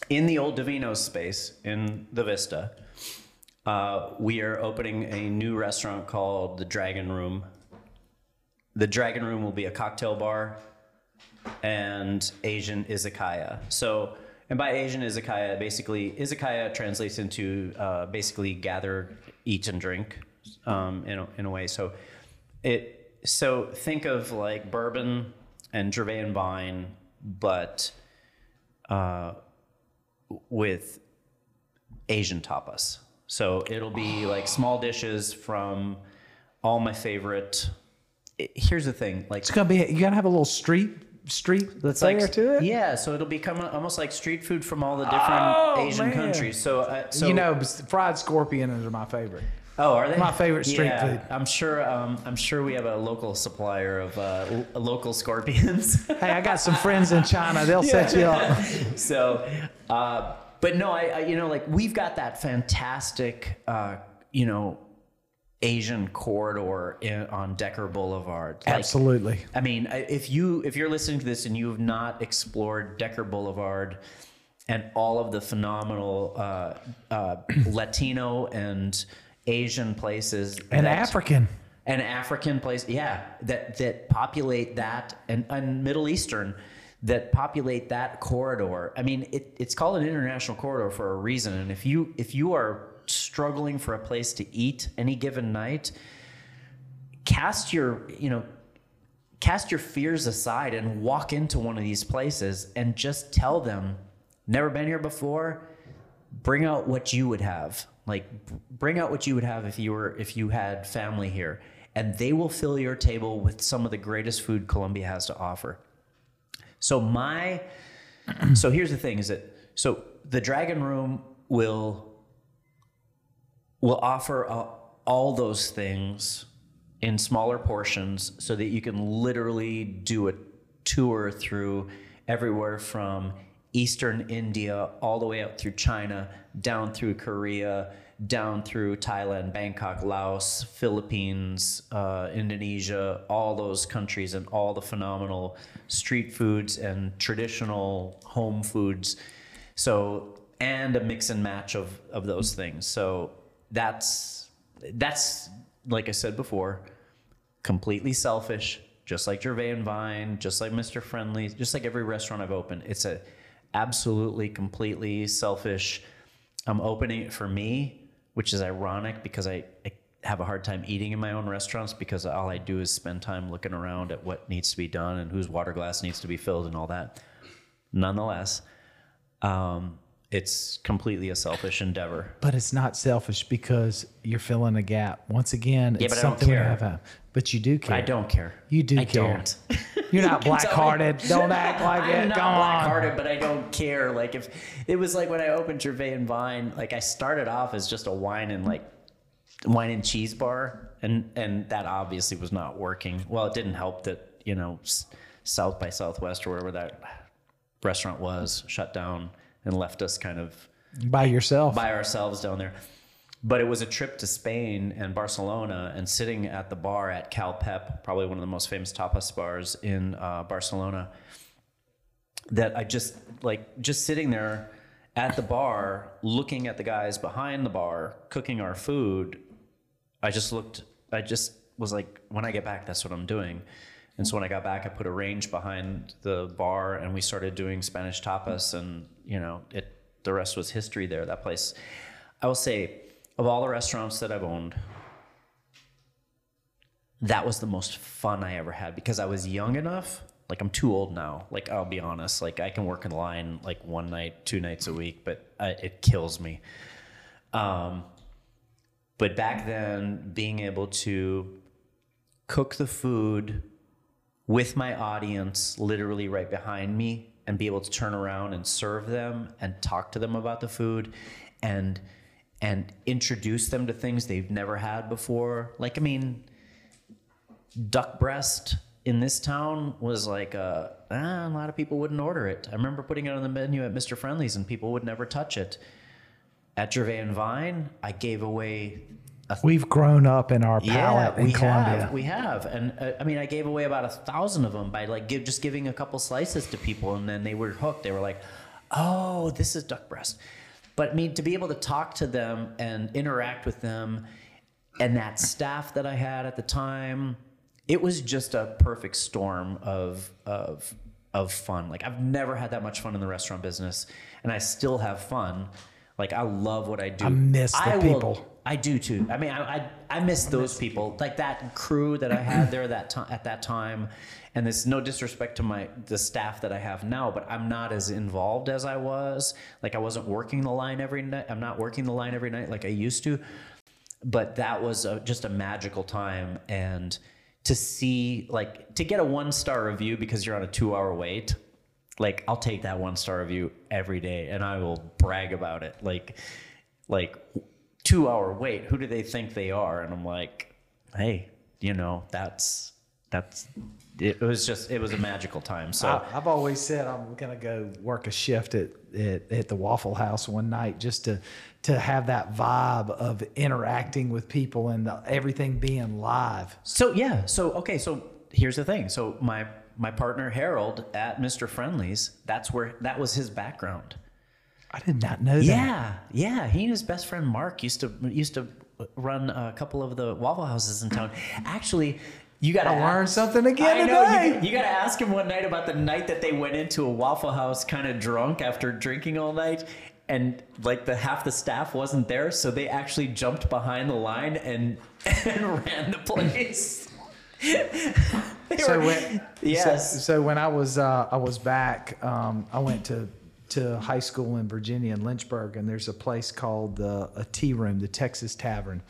in the old Davino's space in the Vista, uh, we are opening a new restaurant called the Dragon Room. the Dragon Room will be a cocktail bar and Asian izakaya. So, and by Asian izakaya, basically, izakaya translates into uh, basically gather, eat, and drink um, in, a, in a way. So, it so think of like bourbon and Gervais Vine, but uh, with Asian tapas. So it'll be like small dishes from all my favorite. it- here's the thing, like It's gonna be. You gotta have a little street street that's like to it. yeah. So it'll become almost like street food from all the different Oh, Asian man. countries. So, uh, so you know, fried scorpions are my favorite. oh, are they my favorite street Yeah, food. I'm sure. Um, I'm sure we have a local supplier of uh, l- local scorpions. Hey, I got some friends in China. They'll set you up. so, uh, but no, I, I, you know, like we've got that fantastic, uh, you know, Asian corridor in, on Decker Boulevard. Like, Absolutely. I mean, if you if you're listening to this and you have not explored Decker Boulevard and all of the phenomenal uh, uh, Latino and Asian places And that- African. and African place, yeah, that that populate that, and, and Middle Eastern that populate that corridor. I mean, it, it's called an international corridor for a reason. And if you if you are struggling for a place to eat any given night, cast your you know cast your fears aside and walk into one of these places and just tell them, never been here before. Bring out what you would have. Like bring out what you would have if you were if you had family here, and they will fill your table with some of the greatest food Columbia has to offer. So my so here's the thing is that so the Dragon Room will will offer uh, all those things in smaller portions so that you can literally do a tour through everywhere from eastern India all the way out through China, down through Korea, down through Thailand, Bangkok, Laos, Philippines, uh, Indonesia, all those countries and all the phenomenal street foods and traditional home foods. So, and a mix and match of, of those things. So that's, that's, like I said before, completely selfish, just like Gervais and Vine, just like Mr. Friendly, just like every restaurant I've opened. It's a absolutely completely selfish. I'm opening it for me, which is ironic because I, I have a hard time eating in my own restaurants because all I do is spend time looking around at what needs to be done and whose water glass needs to be filled and all that. Nonetheless, um, it's completely a selfish endeavor. But it's not selfish because you're filling a gap. Once again, Yeah, it's but I don't something we have. But you do care. I don't care. You do I care. don't. You're not You can tell me. black-hearted. Don't act like I'm it. not Come on. black-hearted, but I don't care. Like if it was like when I opened Gervais and Vine, like I started off as just a wine and like wine and cheese bar, and and that obviously was not working. Well, it didn't help that you know South by Southwest or wherever that restaurant was shut down and left us kind of By yourself. by ourselves down there. But it was a trip to Spain and Barcelona, and sitting at the bar at Cal Pep, probably one of the most famous tapas bars in uh, Barcelona. That I just like just sitting there at the bar, looking at the guys behind the bar cooking our food. I just looked. I just was like, when I get back, that's what I'm doing. And so when I got back, I put a range behind the bar, and we started doing Spanish tapas, and you know, it. The rest was history. There, that place. I will say, of all the restaurants that I've owned, that was the most fun I ever had because I was young enough. Like I'm too old now. Like I'll be honest. Like I can work in line like one night, two nights a week, but I, it kills me. Um, but back then, being able to cook the food with my audience literally right behind me and be able to turn around and serve them and talk to them about the food and and introduce them to things they've never had before. Like I mean, duck breast in this town was like uh, ah, a lot of people wouldn't order it. I remember putting it on the menu at Mr. Friendly's and people would never touch it. At Gervais and Vine, I gave away a We've grown up in our palate in we Columbia. have, we have, and uh, I mean, I gave away about a thousand of them by like give, just giving a couple slices to people, and then they were hooked. They were like, "Oh, this is duck breast." But I mean, to be able to talk to them and interact with them, and that staff that I had at the time, it was just a perfect storm of of of fun. Like I've never had that much fun in the restaurant business, and I still have fun. Like I love what I do. I miss the will- people. I do too. I mean, I I, I miss those people, like that crew that I had there that time at that time. And there's no disrespect to my the staff that I have now, but I'm not as involved as I was. Like I wasn't working the line every night. I'm not working the line every night like I used to. But that was a, just a magical time, and to see like to get a one star review because you're on a two hour wait. Like I'll take that one star review every day, and I will brag about it. Like like two hour wait who do they think they are and i'm like hey you know that's that's it was just it was a magical time so I, I've always said I'm gonna go work a shift at, at at the Waffle House one night just to to have that vibe of interacting with people and the, everything being live. so yeah so okay so here's the thing so my my partner harold at mr friendly's that's where that was his background I did not know that. yeah yeah he and his best friend mark used to used to run a couple of the waffle houses in town actually you got to learn something again I know. today. You, you got to ask him one night about the night that they went into a Waffle House kind of drunk after drinking all night. And like the half the staff wasn't there, so they actually jumped behind the line and and ran the place. So were- when, yes. So, so when I was uh, I was back, um, I went to to high school in Virginia in Lynchburg, and there's a place called the a Tea Room, the Texas Tavern,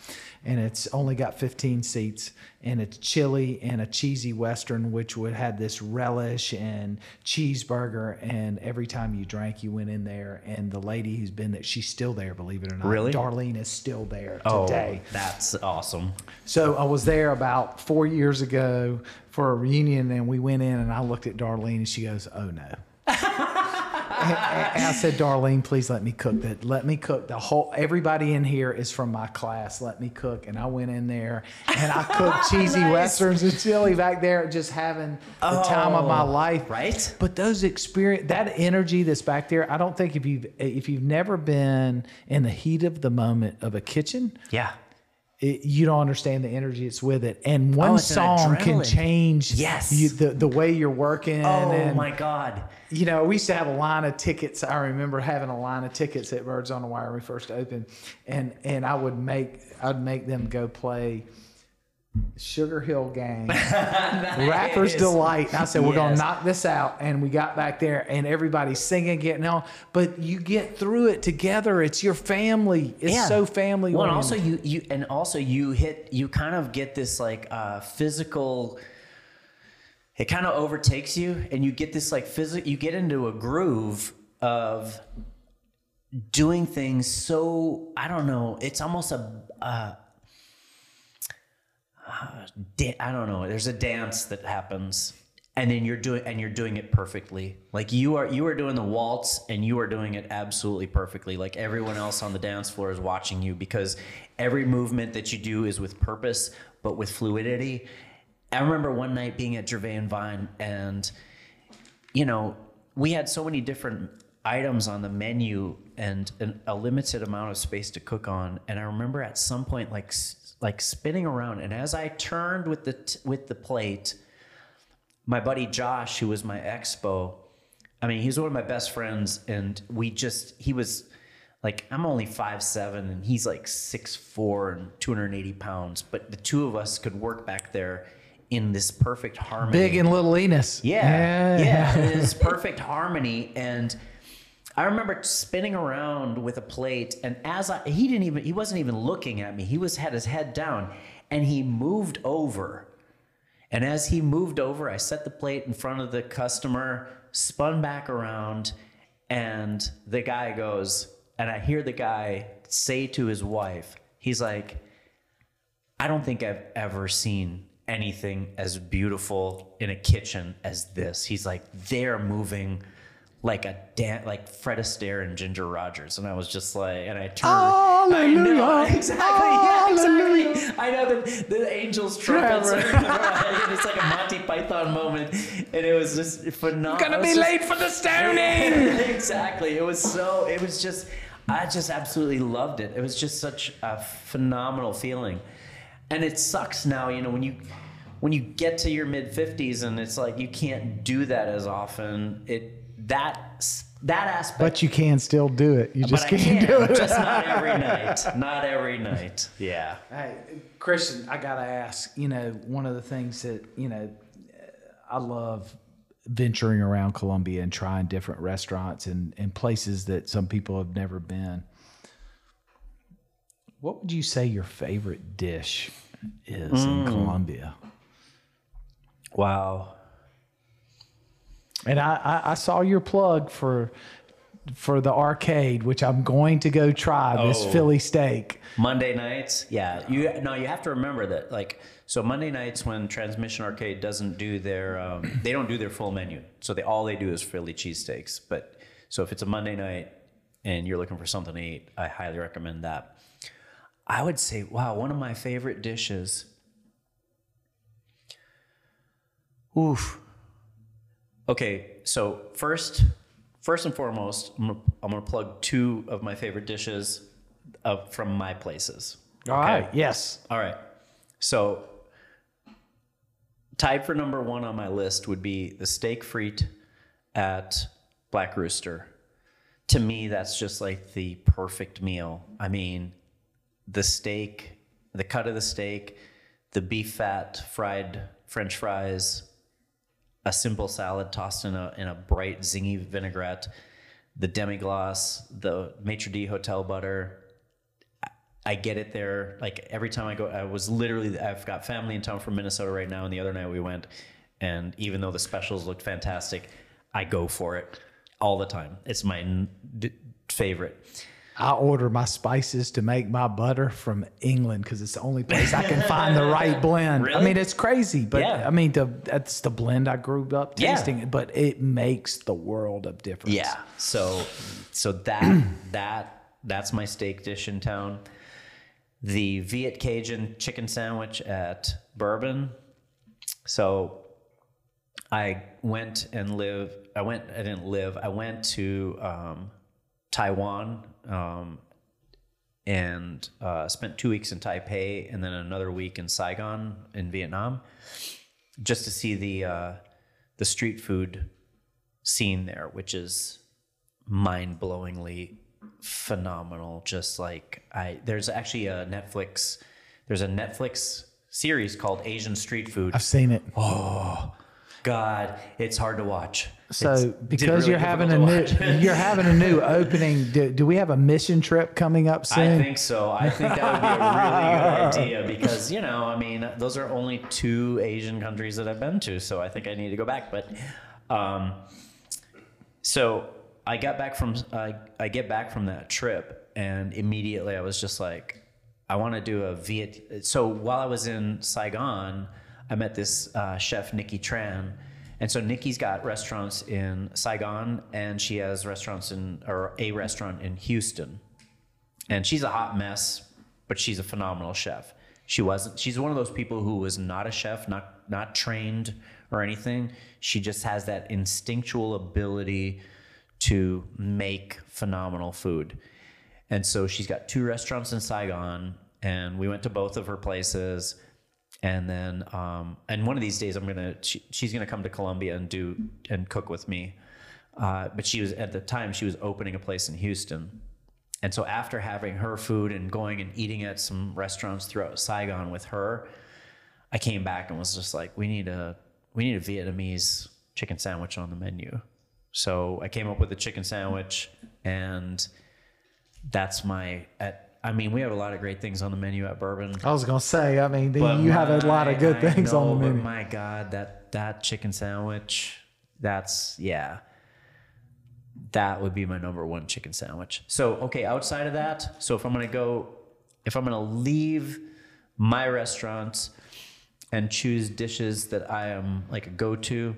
and it's only got 15 seats, and it's chili and a cheesy western, which would have this relish and cheeseburger, and every time you drank, you went in there, and the lady who's been there, she's still there, believe it or not. Really? Darlene is still there today oh, today. that's awesome. So I was there about four years ago for a reunion, and we went in, and I looked at Darlene, and she goes, "Oh no." and I said, "Darlene, please let me cook that. Let me cook the whole. Everybody in here is from my class. Let me cook." And I went in there, and I cooked cheesy Nice. westerns and chili back there, just having the time of my Oh, life. right? But those experience, that energy that's back there, I don't think if you've if you've never been in the heat of the moment of a kitchen, Yeah. It, you don't understand the energy it's with it. And oh, one Oh, it's an song can change Yes. you, the, the way you're working. Oh and, my God. You know, we used to have a line of tickets. I remember having a line of tickets at Birds on the Wire when we first opened. And, and I would make, I'd make them go play Sugar Hill Gang, Rapper's Nice. Delight. And I said, we're going to knock this out. And we got back there and everybody's singing, getting on. But you get through it together. It's your family. It's so family. Well, and also you you and also you hit you kind of get this like uh, physical. It kind of overtakes you, and you get this like physical. You get into a groove of doing things so I don't know. It's almost a. Uh, I don't know. There's a dance that happens, and then you're doing and you're doing it perfectly. Like you are you are doing the waltz, and you are doing it absolutely perfectly. Like everyone else on the dance floor is watching you because every movement that you do is with purpose, but with fluidity. I remember one night being at Gervais and Vine, and you know, we had so many different items on the menu and an, a limited amount of space to cook on. And I remember at some point, like like spinning around, and as I turned with the t- with the plate, my buddy Josh, who was my expo, I mean, he's one of my best friends, and we just he was like I'm only five seven, and he's like six four and 280 pounds, but the two of us could work back there in this perfect harmony. Big and little Enos. Yeah, yeah, it is perfect harmony. And I remember spinning around with a plate, and as I, he didn't even, he wasn't even looking at me. He was had his head down, and he moved over. And as he moved over, I set the plate in front of the customer, spun back around, and the guy goes, and I hear the guy say to his wife, he's like, I don't think I've ever seen anything as beautiful in a kitchen as this. He's like, they're moving like a dan- like Fred Astaire and Ginger Rogers, and I was just like, and I turned. Oh I know Hallelujah. exactly. Yeah, exactly. I know the the angels trumpets. Trevor. and it's like a Monty Python moment, and it was just phenomenal. Gonna be just- late for the stoning. exactly. It was so. It was just. I just absolutely loved it. It was just such a phenomenal feeling, and it sucks now. You know when you when you get to your mid 50s and it's like you can't do that as often, it that that aspect. But you can still do it. You just can't can, do it. just not every night. Not every night. Yeah. Hey, Kristian, I gotta ask. You know, one of the things that you know, I love venturing around Columbia and trying different restaurants and, and places that some people have never been. What would you say your favorite dish is in mm. Columbia? Wow. And I, I, I saw your plug for for the arcade, which I'm going to go try this Oh. Philly steak. Monday nights, yeah. You no, you have to remember that. Like, so Monday nights when Transmission Arcade doesn't do their, um, they don't do their full menu. So they all they do is Philly cheesesteaks. But so if it's a Monday night and you're looking for something to eat, I highly recommend that. I would say, wow, one of my favorite dishes. Oof. Okay, so first, first and foremost, I'm gonna, I'm gonna plug two of my favorite dishes of from my places. All right. Yes. All right. So, tied for number one on my list would be the steak frite at Black Rooster. To me, that's just like the perfect meal. I mean, the steak, the cut of the steak, the beef fat, fried French fries, a simple salad tossed in a in a bright zingy vinaigrette, the demi glace, the maitre d hotel butter, I get it there. Like every time I go, I was literally, I've got family in town from Minnesota right now. And the other night we went, and even though the specials looked fantastic, I go for it all the time. It's my favorite. I order my spices to make my butter from England because it's the only place I can find the right blend. I mean, it's crazy, but Yeah. I mean, the, that's the blend I grew up Yeah. tasting. But it makes the world of difference. Yeah. So, so that that that's my steak dish in town. The Viet Cajun chicken sandwich at Bourbon. So, I went and live. I went. I didn't live. I went to um, Taiwan um, and uh, spent two weeks in Taipei and then another week in Saigon in Vietnam, just to see the uh, the street food scene there, which is mind blowingly phenomenal. Just like I, there's actually a Netflix. There's a Netflix series called Asian Street Food. I've seen it. God, it's hard to watch. So It's because really you're having a new you're having a new opening, do, do we have a mission trip coming up soon? I think so. I think that would be a really good idea because you know, I mean, those are only two Asian countries that I've been to, so I think I need to go back. But um, so I got back from I I get back from that trip, and immediately I was just like, I want to do a Viet. So while I was in Saigon, I met this uh, chef Nikki Tran. And so Nikki's got restaurants in Saigon, and she has restaurants in, or a restaurant in Houston and she's a hot mess, but she's a phenomenal chef. She wasn't. She's one of those people who was not a chef, not not trained or anything. She just has that instinctual ability to make phenomenal food. And so she's got two restaurants in Saigon, and we went to both of her places. And then, um, and one of these days, I'm gonna. She, she's gonna come to Columbia and do and cook with me. Uh, but she was at the time she was opening a place in Houston. And so after having her food and going and eating at some restaurants throughout Saigon with her, I came back and was just like, we need a we need a Vietnamese chicken sandwich on the menu. So I came up with a chicken sandwich and that's my at I mean, we have a lot of great things on the menu at Bourbon. I was gonna say, I mean, But you have a lot of good I things know, on the but menu. My God, that that chicken sandwich, that's yeah. That would be my number one chicken sandwich. So okay, outside of that, so if I'm gonna go, if I'm gonna leave my restaurants and choose dishes that I am like a go-to,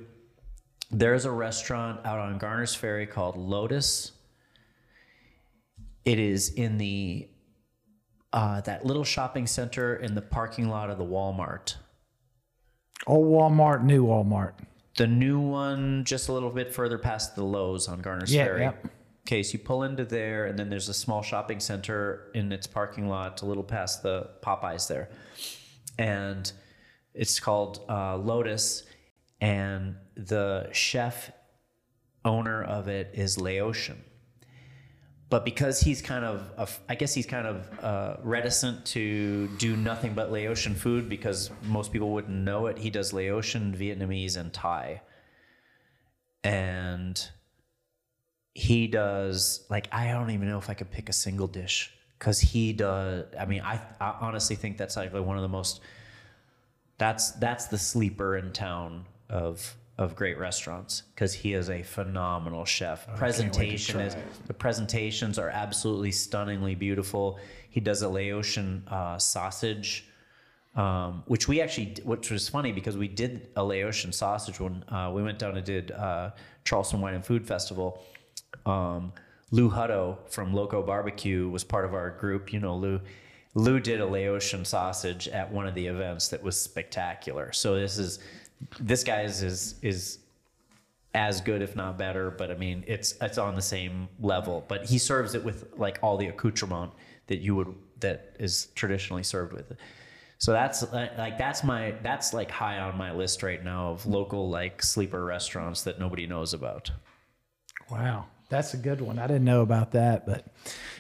there's a restaurant out on Garner's Ferry called Lotus. It is in the uh, that little shopping center in the parking lot of the Walmart. Old Walmart, new Walmart. The new one, just a little bit further past the Lowe's on Garner's Yeah, Ferry. yep. Okay, so you pull into there, and then there's a small shopping center in its parking lot, a little past the Popeyes there. And It's called uh, Lotus, and the chef owner of it is Laotian. But because he's kind of, a, I guess he's kind of uh, reticent to do nothing but Laotian food because most people wouldn't know it. He does Laotian, Vietnamese, and Thai. And he does like I don't even know if I could pick a single dish because he does. I mean, I, I honestly think that's like one of the most. That's that's the sleeper in town of of great restaurants because he is a phenomenal chef. Presentation is the presentations are absolutely stunningly beautiful. He does a Laotian uh, sausage. Um, which we actually, which was funny because we did a Laotian sausage when uh, we went down and did uh, Charleston Wine and Food Festival, um, Lou Hutto from Loco Barbecue was part of our group. You know, Lou. Lou did a Laotian sausage at one of the events that was spectacular. So this is this guy's is is as good if not better, but I mean it's it's on the same level. But he serves it with like all the accoutrement that you would that is traditionally served with it. So that's uh, like that's my that's like high on my list right now of local like sleeper restaurants that nobody knows about. Wow. That's a good one. I didn't know about that, but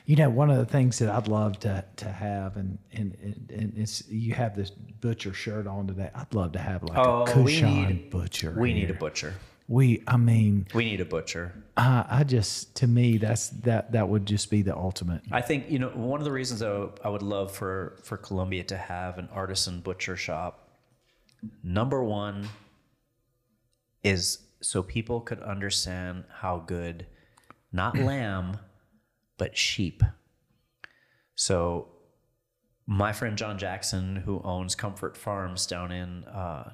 you know, one of the things that I'd love to to have, and and and it's you have this butcher shirt on today. I'd love to have like Oh, a Kushan need- butcher. We need a butcher. We, I mean, We need a butcher. I, I just to me that's that that would just be the ultimate. I think you know one of the reasons I would- I would love for for Columbia to have an artisan butcher shop. Number one is so people could understand how good, not lamb, but sheep. So, my friend John Jackson, who owns Comfort Farms down in uh,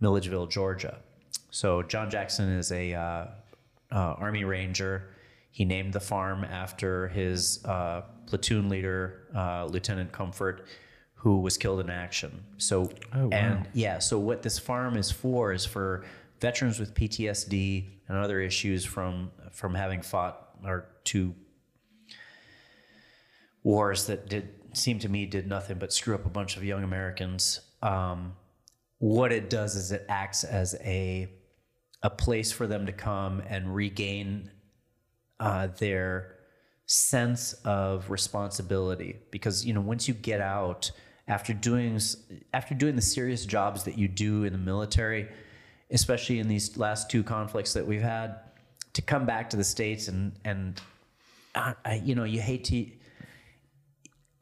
Milledgeville, Georgia. So John Jackson is a uh, uh, Army Ranger. He named the farm after his uh, platoon leader, uh, Lieutenant Comfort, who was killed in action. So, Oh, wow. and yeah, so what this farm is for is for veterans with PTSD and other issues from from having fought or two wars that did seem to me did nothing but screw up a bunch of young Americans. Um, what it does is it acts as a a place for them to come and regain uh, their sense of responsibility because you know once you get out after doing after doing the serious jobs that you do in the military especially in these last two conflicts that we've had to come back to the states and and uh, I, you know you hate to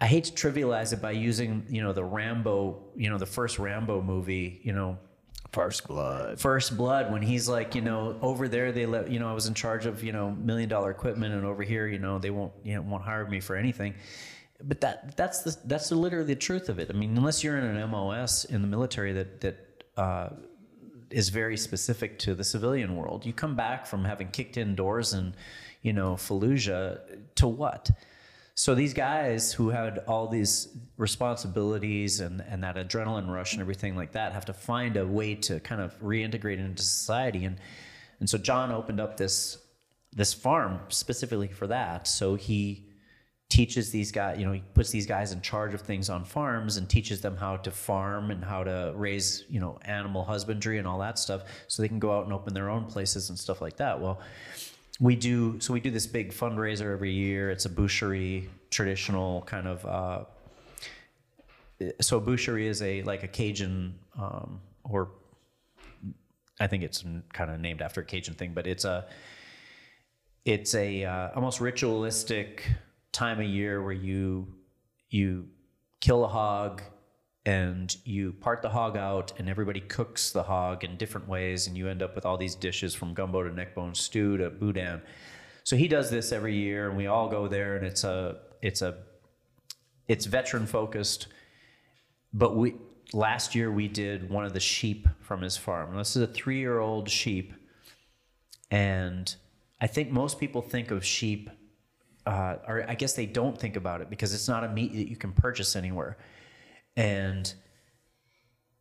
I hate to trivialize it by using, you know, the Rambo, you know, the first Rambo movie, you know, First blood. First Blood when he's like, you know, over there they let, you know, I was in charge of, you know, million dollar equipment and over here, you know, they won't, you know, won't hire me for anything. But that that's the that's the, literally the truth of it. I mean, unless you're in an MOS in the military that that uh, is very specific to the civilian world, you come back from having kicked in doors in, you know, Fallujah to what? So these guys who had all these responsibilities and, and that adrenaline rush and everything like that have to find a way to kind of reintegrate into society. And and so John opened up this this farm specifically for that. So he teaches these guys, you know, he puts these guys in charge of things on farms and teaches them how to farm and how to raise, you know, animal husbandry and all that stuff so they can go out and open their own places and stuff like that. Well, we do so we do this big fundraiser every year. It's a boucherie, traditional kind of uh, so boucherie is a like a Cajun um, or I think it's kind of named after a Cajun thing, but it's a it's a uh, almost ritualistic time of year where you you kill a hog and you part the hog out and everybody cooks the hog in different ways and you end up with all these dishes from gumbo to neckbone stew to boudin so he does this every year and we all go there and it's a it's a it's veteran focused but we last year we did one of the sheep from his farm. And this is a three year old sheep, and I think most people think of sheep, uh, or I guess they don't think about it because it's not a meat that you can purchase anywhere. And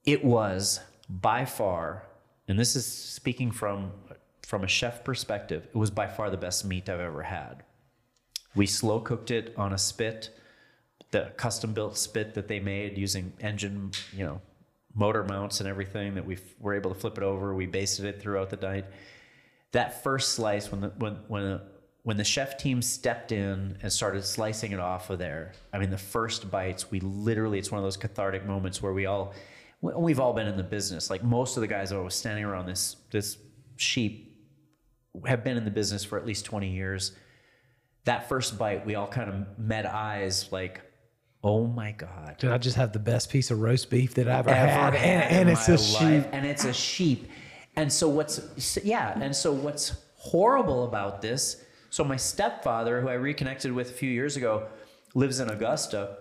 it was by far, and this is speaking from from a chef perspective, it was by far the best meat I've ever had. We slow cooked it on a spit, the custom built spit that they made using engine, you know, motor mounts and everything that we were able to flip it over. We basted it throughout the night. That first slice, when the when when when the chef team stepped in and started slicing it off of there, I mean, the first bites, we literally, it's one of those cathartic moments where we all, we've all been in the business. Like most of the guys that were standing around this this sheep have been in the business for at least 20 years. That first bite, we all kind of met eyes like, oh my God. Did I just have the best piece of roast beef that I've ever, Ever had? had And, and it's a life. sheep. And it's a sheep. And so what's, yeah, and so what's horrible about this, so my stepfather, who I reconnected with a few years ago, lives in Augusta.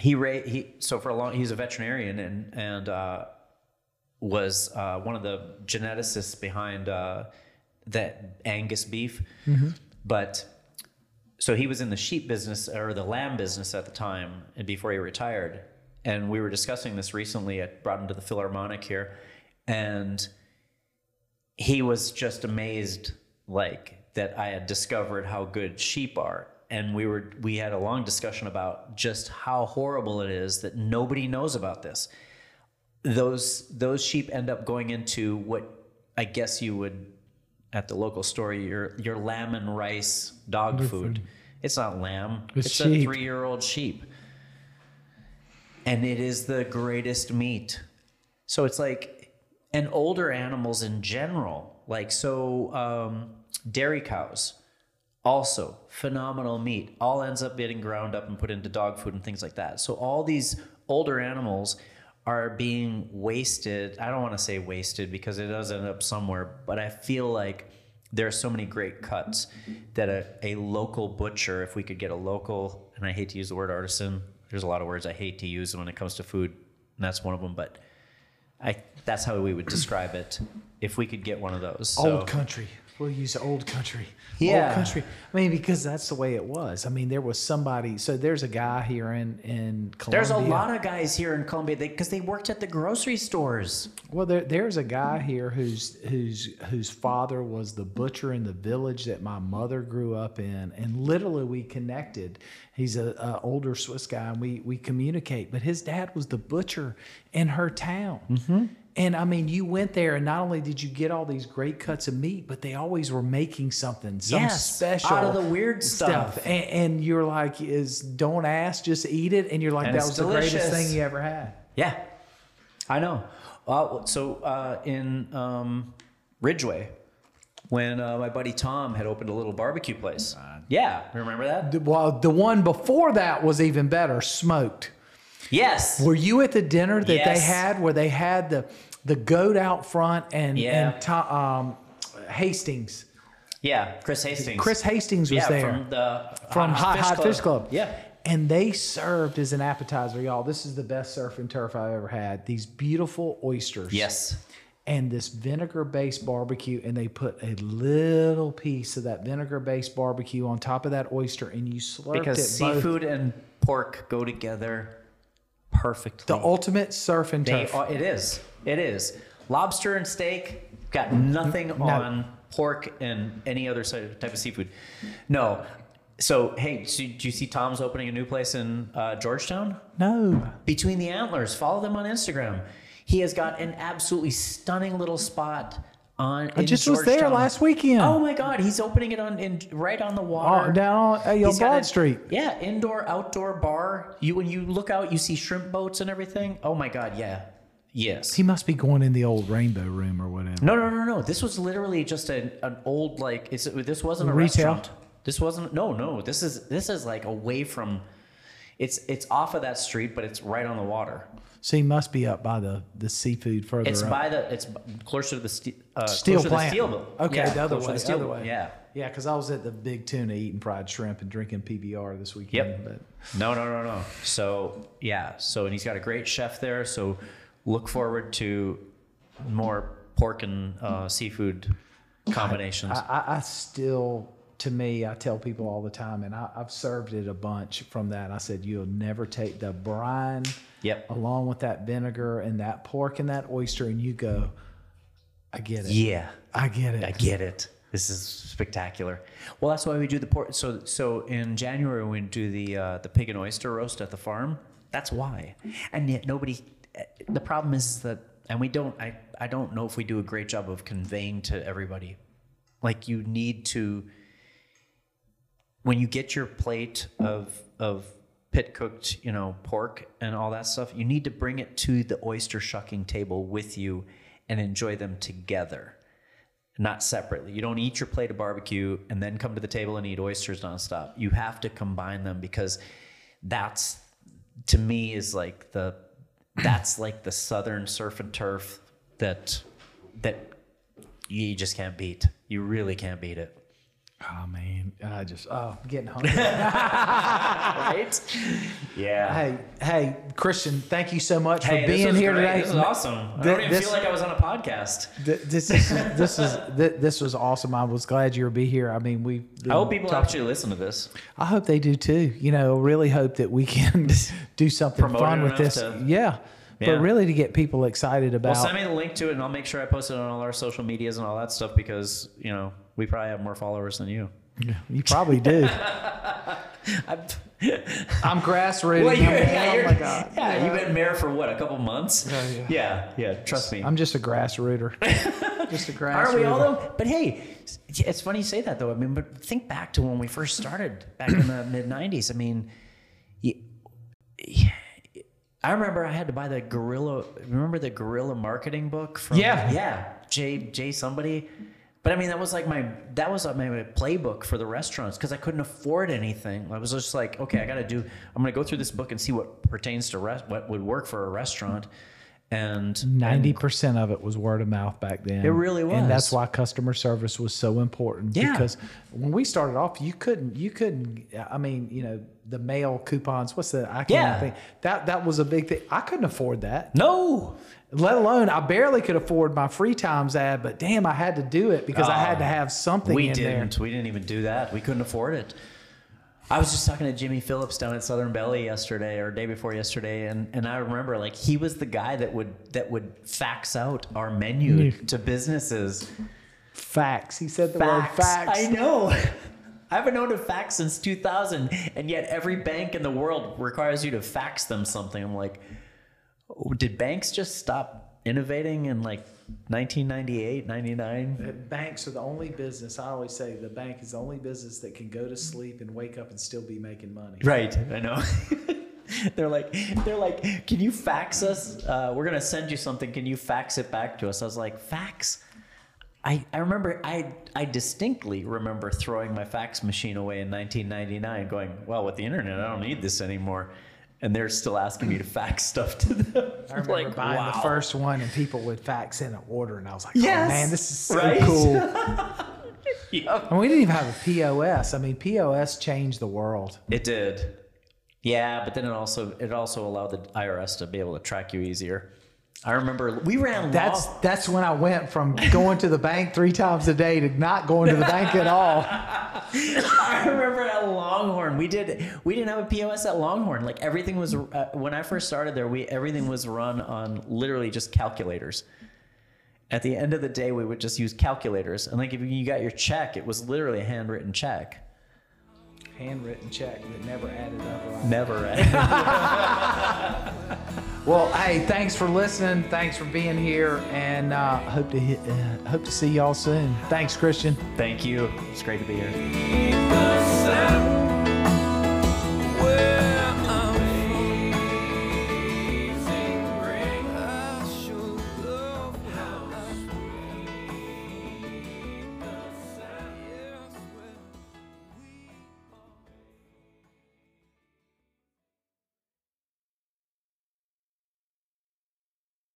He, ra- he so for a long, he's a veterinarian and, and, uh, was uh, one of the geneticists behind uh, that Angus beef. But so he was in the sheep business or the lamb business at the time, and before he retired. And we were discussing this recently. I brought him to the Philharmonic here, and he was just amazed, like that I had discovered how good sheep are. And we were we had a long discussion about just how horrible it is that nobody knows about this those those sheep end up going into what I guess you would at the local store your your lamb and rice dog food. It's not lamb. It's It's, a three year old sheep, and it is the greatest meat. So it's like, and older animals in general, like so um, dairy cows. Also, phenomenal meat. All ends up getting ground up and put into dog food and things like that. So, all these older animals are being wasted. I don't want to say wasted because it does end up somewhere, but I feel like there are so many great cuts that a, a local butcher, if we could get a local, and I hate to use the word artisan, there's a lot of words I hate to use when it comes to food, and that's one of them, but I, that's how we would describe it if we could get one of those. So- Old country. We'll use old country. Yeah. Old country. I mean, because that's the way it was. I mean, there was somebody. So there's a guy here in in Columbia. There's a lot of guys here in Columbia because they, worked at the grocery stores. Well, there, there's a guy here whose whose whose father was the butcher in the village that my mother grew up in, and literally we connected. He's a, a older Swiss guy, and we we communicate. But his dad was the butcher in her town. Mm-hmm. And I mean, you went there, and not only did you get all these great cuts of meat, but they always were making something, some Yes, special out of the weird stuff. And, and you're like, "Is don't ask, just eat it." And you're like, And "That was the greatest thing you ever had." Yeah, I know. Uh, so uh, in um, Ridgeway, when uh, my buddy Tom had opened a little barbecue place. Yeah, remember that? The- Well, the one before that was even better, smoked. Yes. Were you at the dinner that they had where they had the the goat out front and Yeah. and Tom, um, Hastings? Yeah, Chris Hastings. Chris Hastings was yeah, there from the from Hot Hot Fish Club. Yeah. And they served as an appetizer, y'all. This is the best surf and turf I've ever had. These beautiful oysters. Yes. And this vinegar based barbecue, and they put a little piece of that vinegar based barbecue on top of that oyster, and you slurped Because it both. seafood and pork go together perfectly. The ultimate surf and They turf. are, it is. It is. Lobster and steak got nothing on pork and any other type of seafood. No. So, hey, so do you see Tom's opening a new place in uh, Georgetown? no. Between the Antlers. Follow them on Instagram. He has got an absolutely stunning little spot on. I just was there last weekend. Oh my God, he's opening it on in right on the water. Oh, down on uh, He's got Broad a- Street. Yeah, indoor outdoor bar. You when you look out, you see shrimp boats and everything. Oh my God, yeah, yes. He must be going in the old rainbow room or whatever. No, no, no, no. This was literally just an, an old like. It's, this wasn't a Retail? restaurant. This wasn't. No, no. This is this is like away from. It's it's off of that street, but it's right on the water. So he must be up by the, the seafood further It's up. by the. It's closer to the ste- uh, steel plant. The steel mill. Okay, Yeah, the other way. the steel other way. Yeah. Yeah, because I was at the Big Tuna eating fried shrimp and drinking PBR this weekend. Yep. But No, no, no, no. So yeah. So and he's got a great chef there. So look forward to more pork and uh, seafood combinations. I, I, I still, to me, I tell people all the time, and I, I've served it a bunch from that. I said, you'll never take the brine Yep. along with that vinegar and that pork and that oyster, and you go, I get it. yeah. I get it. I get it. This is spectacular. Well, that's why we do the pork. So, so in January we do the uh, the pig and oyster roast at the farm. That's why. And yet nobody. eh, the problem is that, and we don't. I I don't know if we do a great job of conveying to everybody. Like you need to when you get your plate of of pit cooked, you know, pork and all that stuff, you need to bring it to the oyster shucking table with you and enjoy them together, not separately. You don't eat your plate of barbecue and then come to the table and eat oysters nonstop. You have to combine them because that's to me is like the that's like the southern surf and turf that that you just can't beat. You really can't beat it. Oh man, I just oh I'm getting hungry. right? Yeah. hey, hey, Kristian, thank you so much Hey, for being here great. today. This is awesome. I don't even this- feel like I was on a podcast. Th- This is this is th- this was awesome. I was glad you were be here. I mean, we. I hope people actually listen to this. I hope they do too. You know, really hope that we can do something Promote fun with this. to- yeah. Yeah. but really to get people excited about. Well, send me the link to it, and I'll make sure I post it on all our social medias and all that stuff because you know we probably have more followers than you. you probably do. I'm, I'm grassroots. well, you're, yeah, oh my god. yeah, you've been mayor for what a couple months. yeah. yeah, yeah. Trust me. I'm just a grassrooter. just a grassrooter. Aren't we all though? But hey, it's funny you say that though. I mean, but think back to when we first started back in the mid '90s. I mean, I remember I had to buy the guerrilla. Remember the guerrilla marketing book from? Yeah. yeah. Jay Jay somebody. But I mean, that was like my that was uh, like my playbook for the restaurants because I couldn't afford anything. I was just like, okay, I got to do. I'm going to go through this book and see what pertains to rest, what would work for a restaurant. And Ninety percent of it was word of mouth back then. It really was. and that's why customer service was so important. Yeah. because when we started off, you couldn't, you couldn't. I mean, you know, the mail coupons. What's the? I can't Yeah. think. That that was a big thing. I couldn't afford that. no, Let alone, I barely could afford my free times ad. But damn, I had to do it because I ah, had to have something we didn't. there. We didn't even do that. We couldn't afford it. I was just talking to Jimmy Phillips down at Southern Belly yesterday or day before yesterday, and, and I remember like he was the guy that would that would fax out our menu to businesses. Fax. He said the word fax. I know. I haven't known to fax since 2000, and yet every bank in the world requires you to fax them something. I'm like, oh, did banks just stop innovating and like 1998, 99? Uh, Banks are the only business. I always say the bank is the only business that can go to sleep and wake up and still be making money. Right, I know. they're like, they're like, can you fax us? Uh, we're gonna send you something. Can you fax it back to us? I was like, fax. I, I remember I I distinctly remember throwing my fax machine away in 1999, going, well, with the internet, I don't need this anymore. And they're still asking me to fax stuff to them. I remember like, buying wow. the first one and people would fax in an order, and I was like, oh, Yes, "Oh man, this is so right? cool." Yep. and we didn't even have a POS. I mean, POS changed the world. It did. Yeah, but then it also it also allowed the IRS to be able to track you easier. I remember we ran That's law- that's when I went from going to the bank three times a day to not going to the bank at all. I remember at Longhorn, we did we didn't have a POS at Longhorn. Like everything was uh, when I first started there, we everything was run on literally just calculators. At the end of the day, we would just use calculators, and like if you got your check, it was literally a handwritten check. Handwritten check that never added up. Right? Never. Well, hey, thanks for listening. Thanks for being here, and uh, hope to hit, uh, hope to see y'all soon. Thanks, Kristian. Thank you. It's great to be here. the sun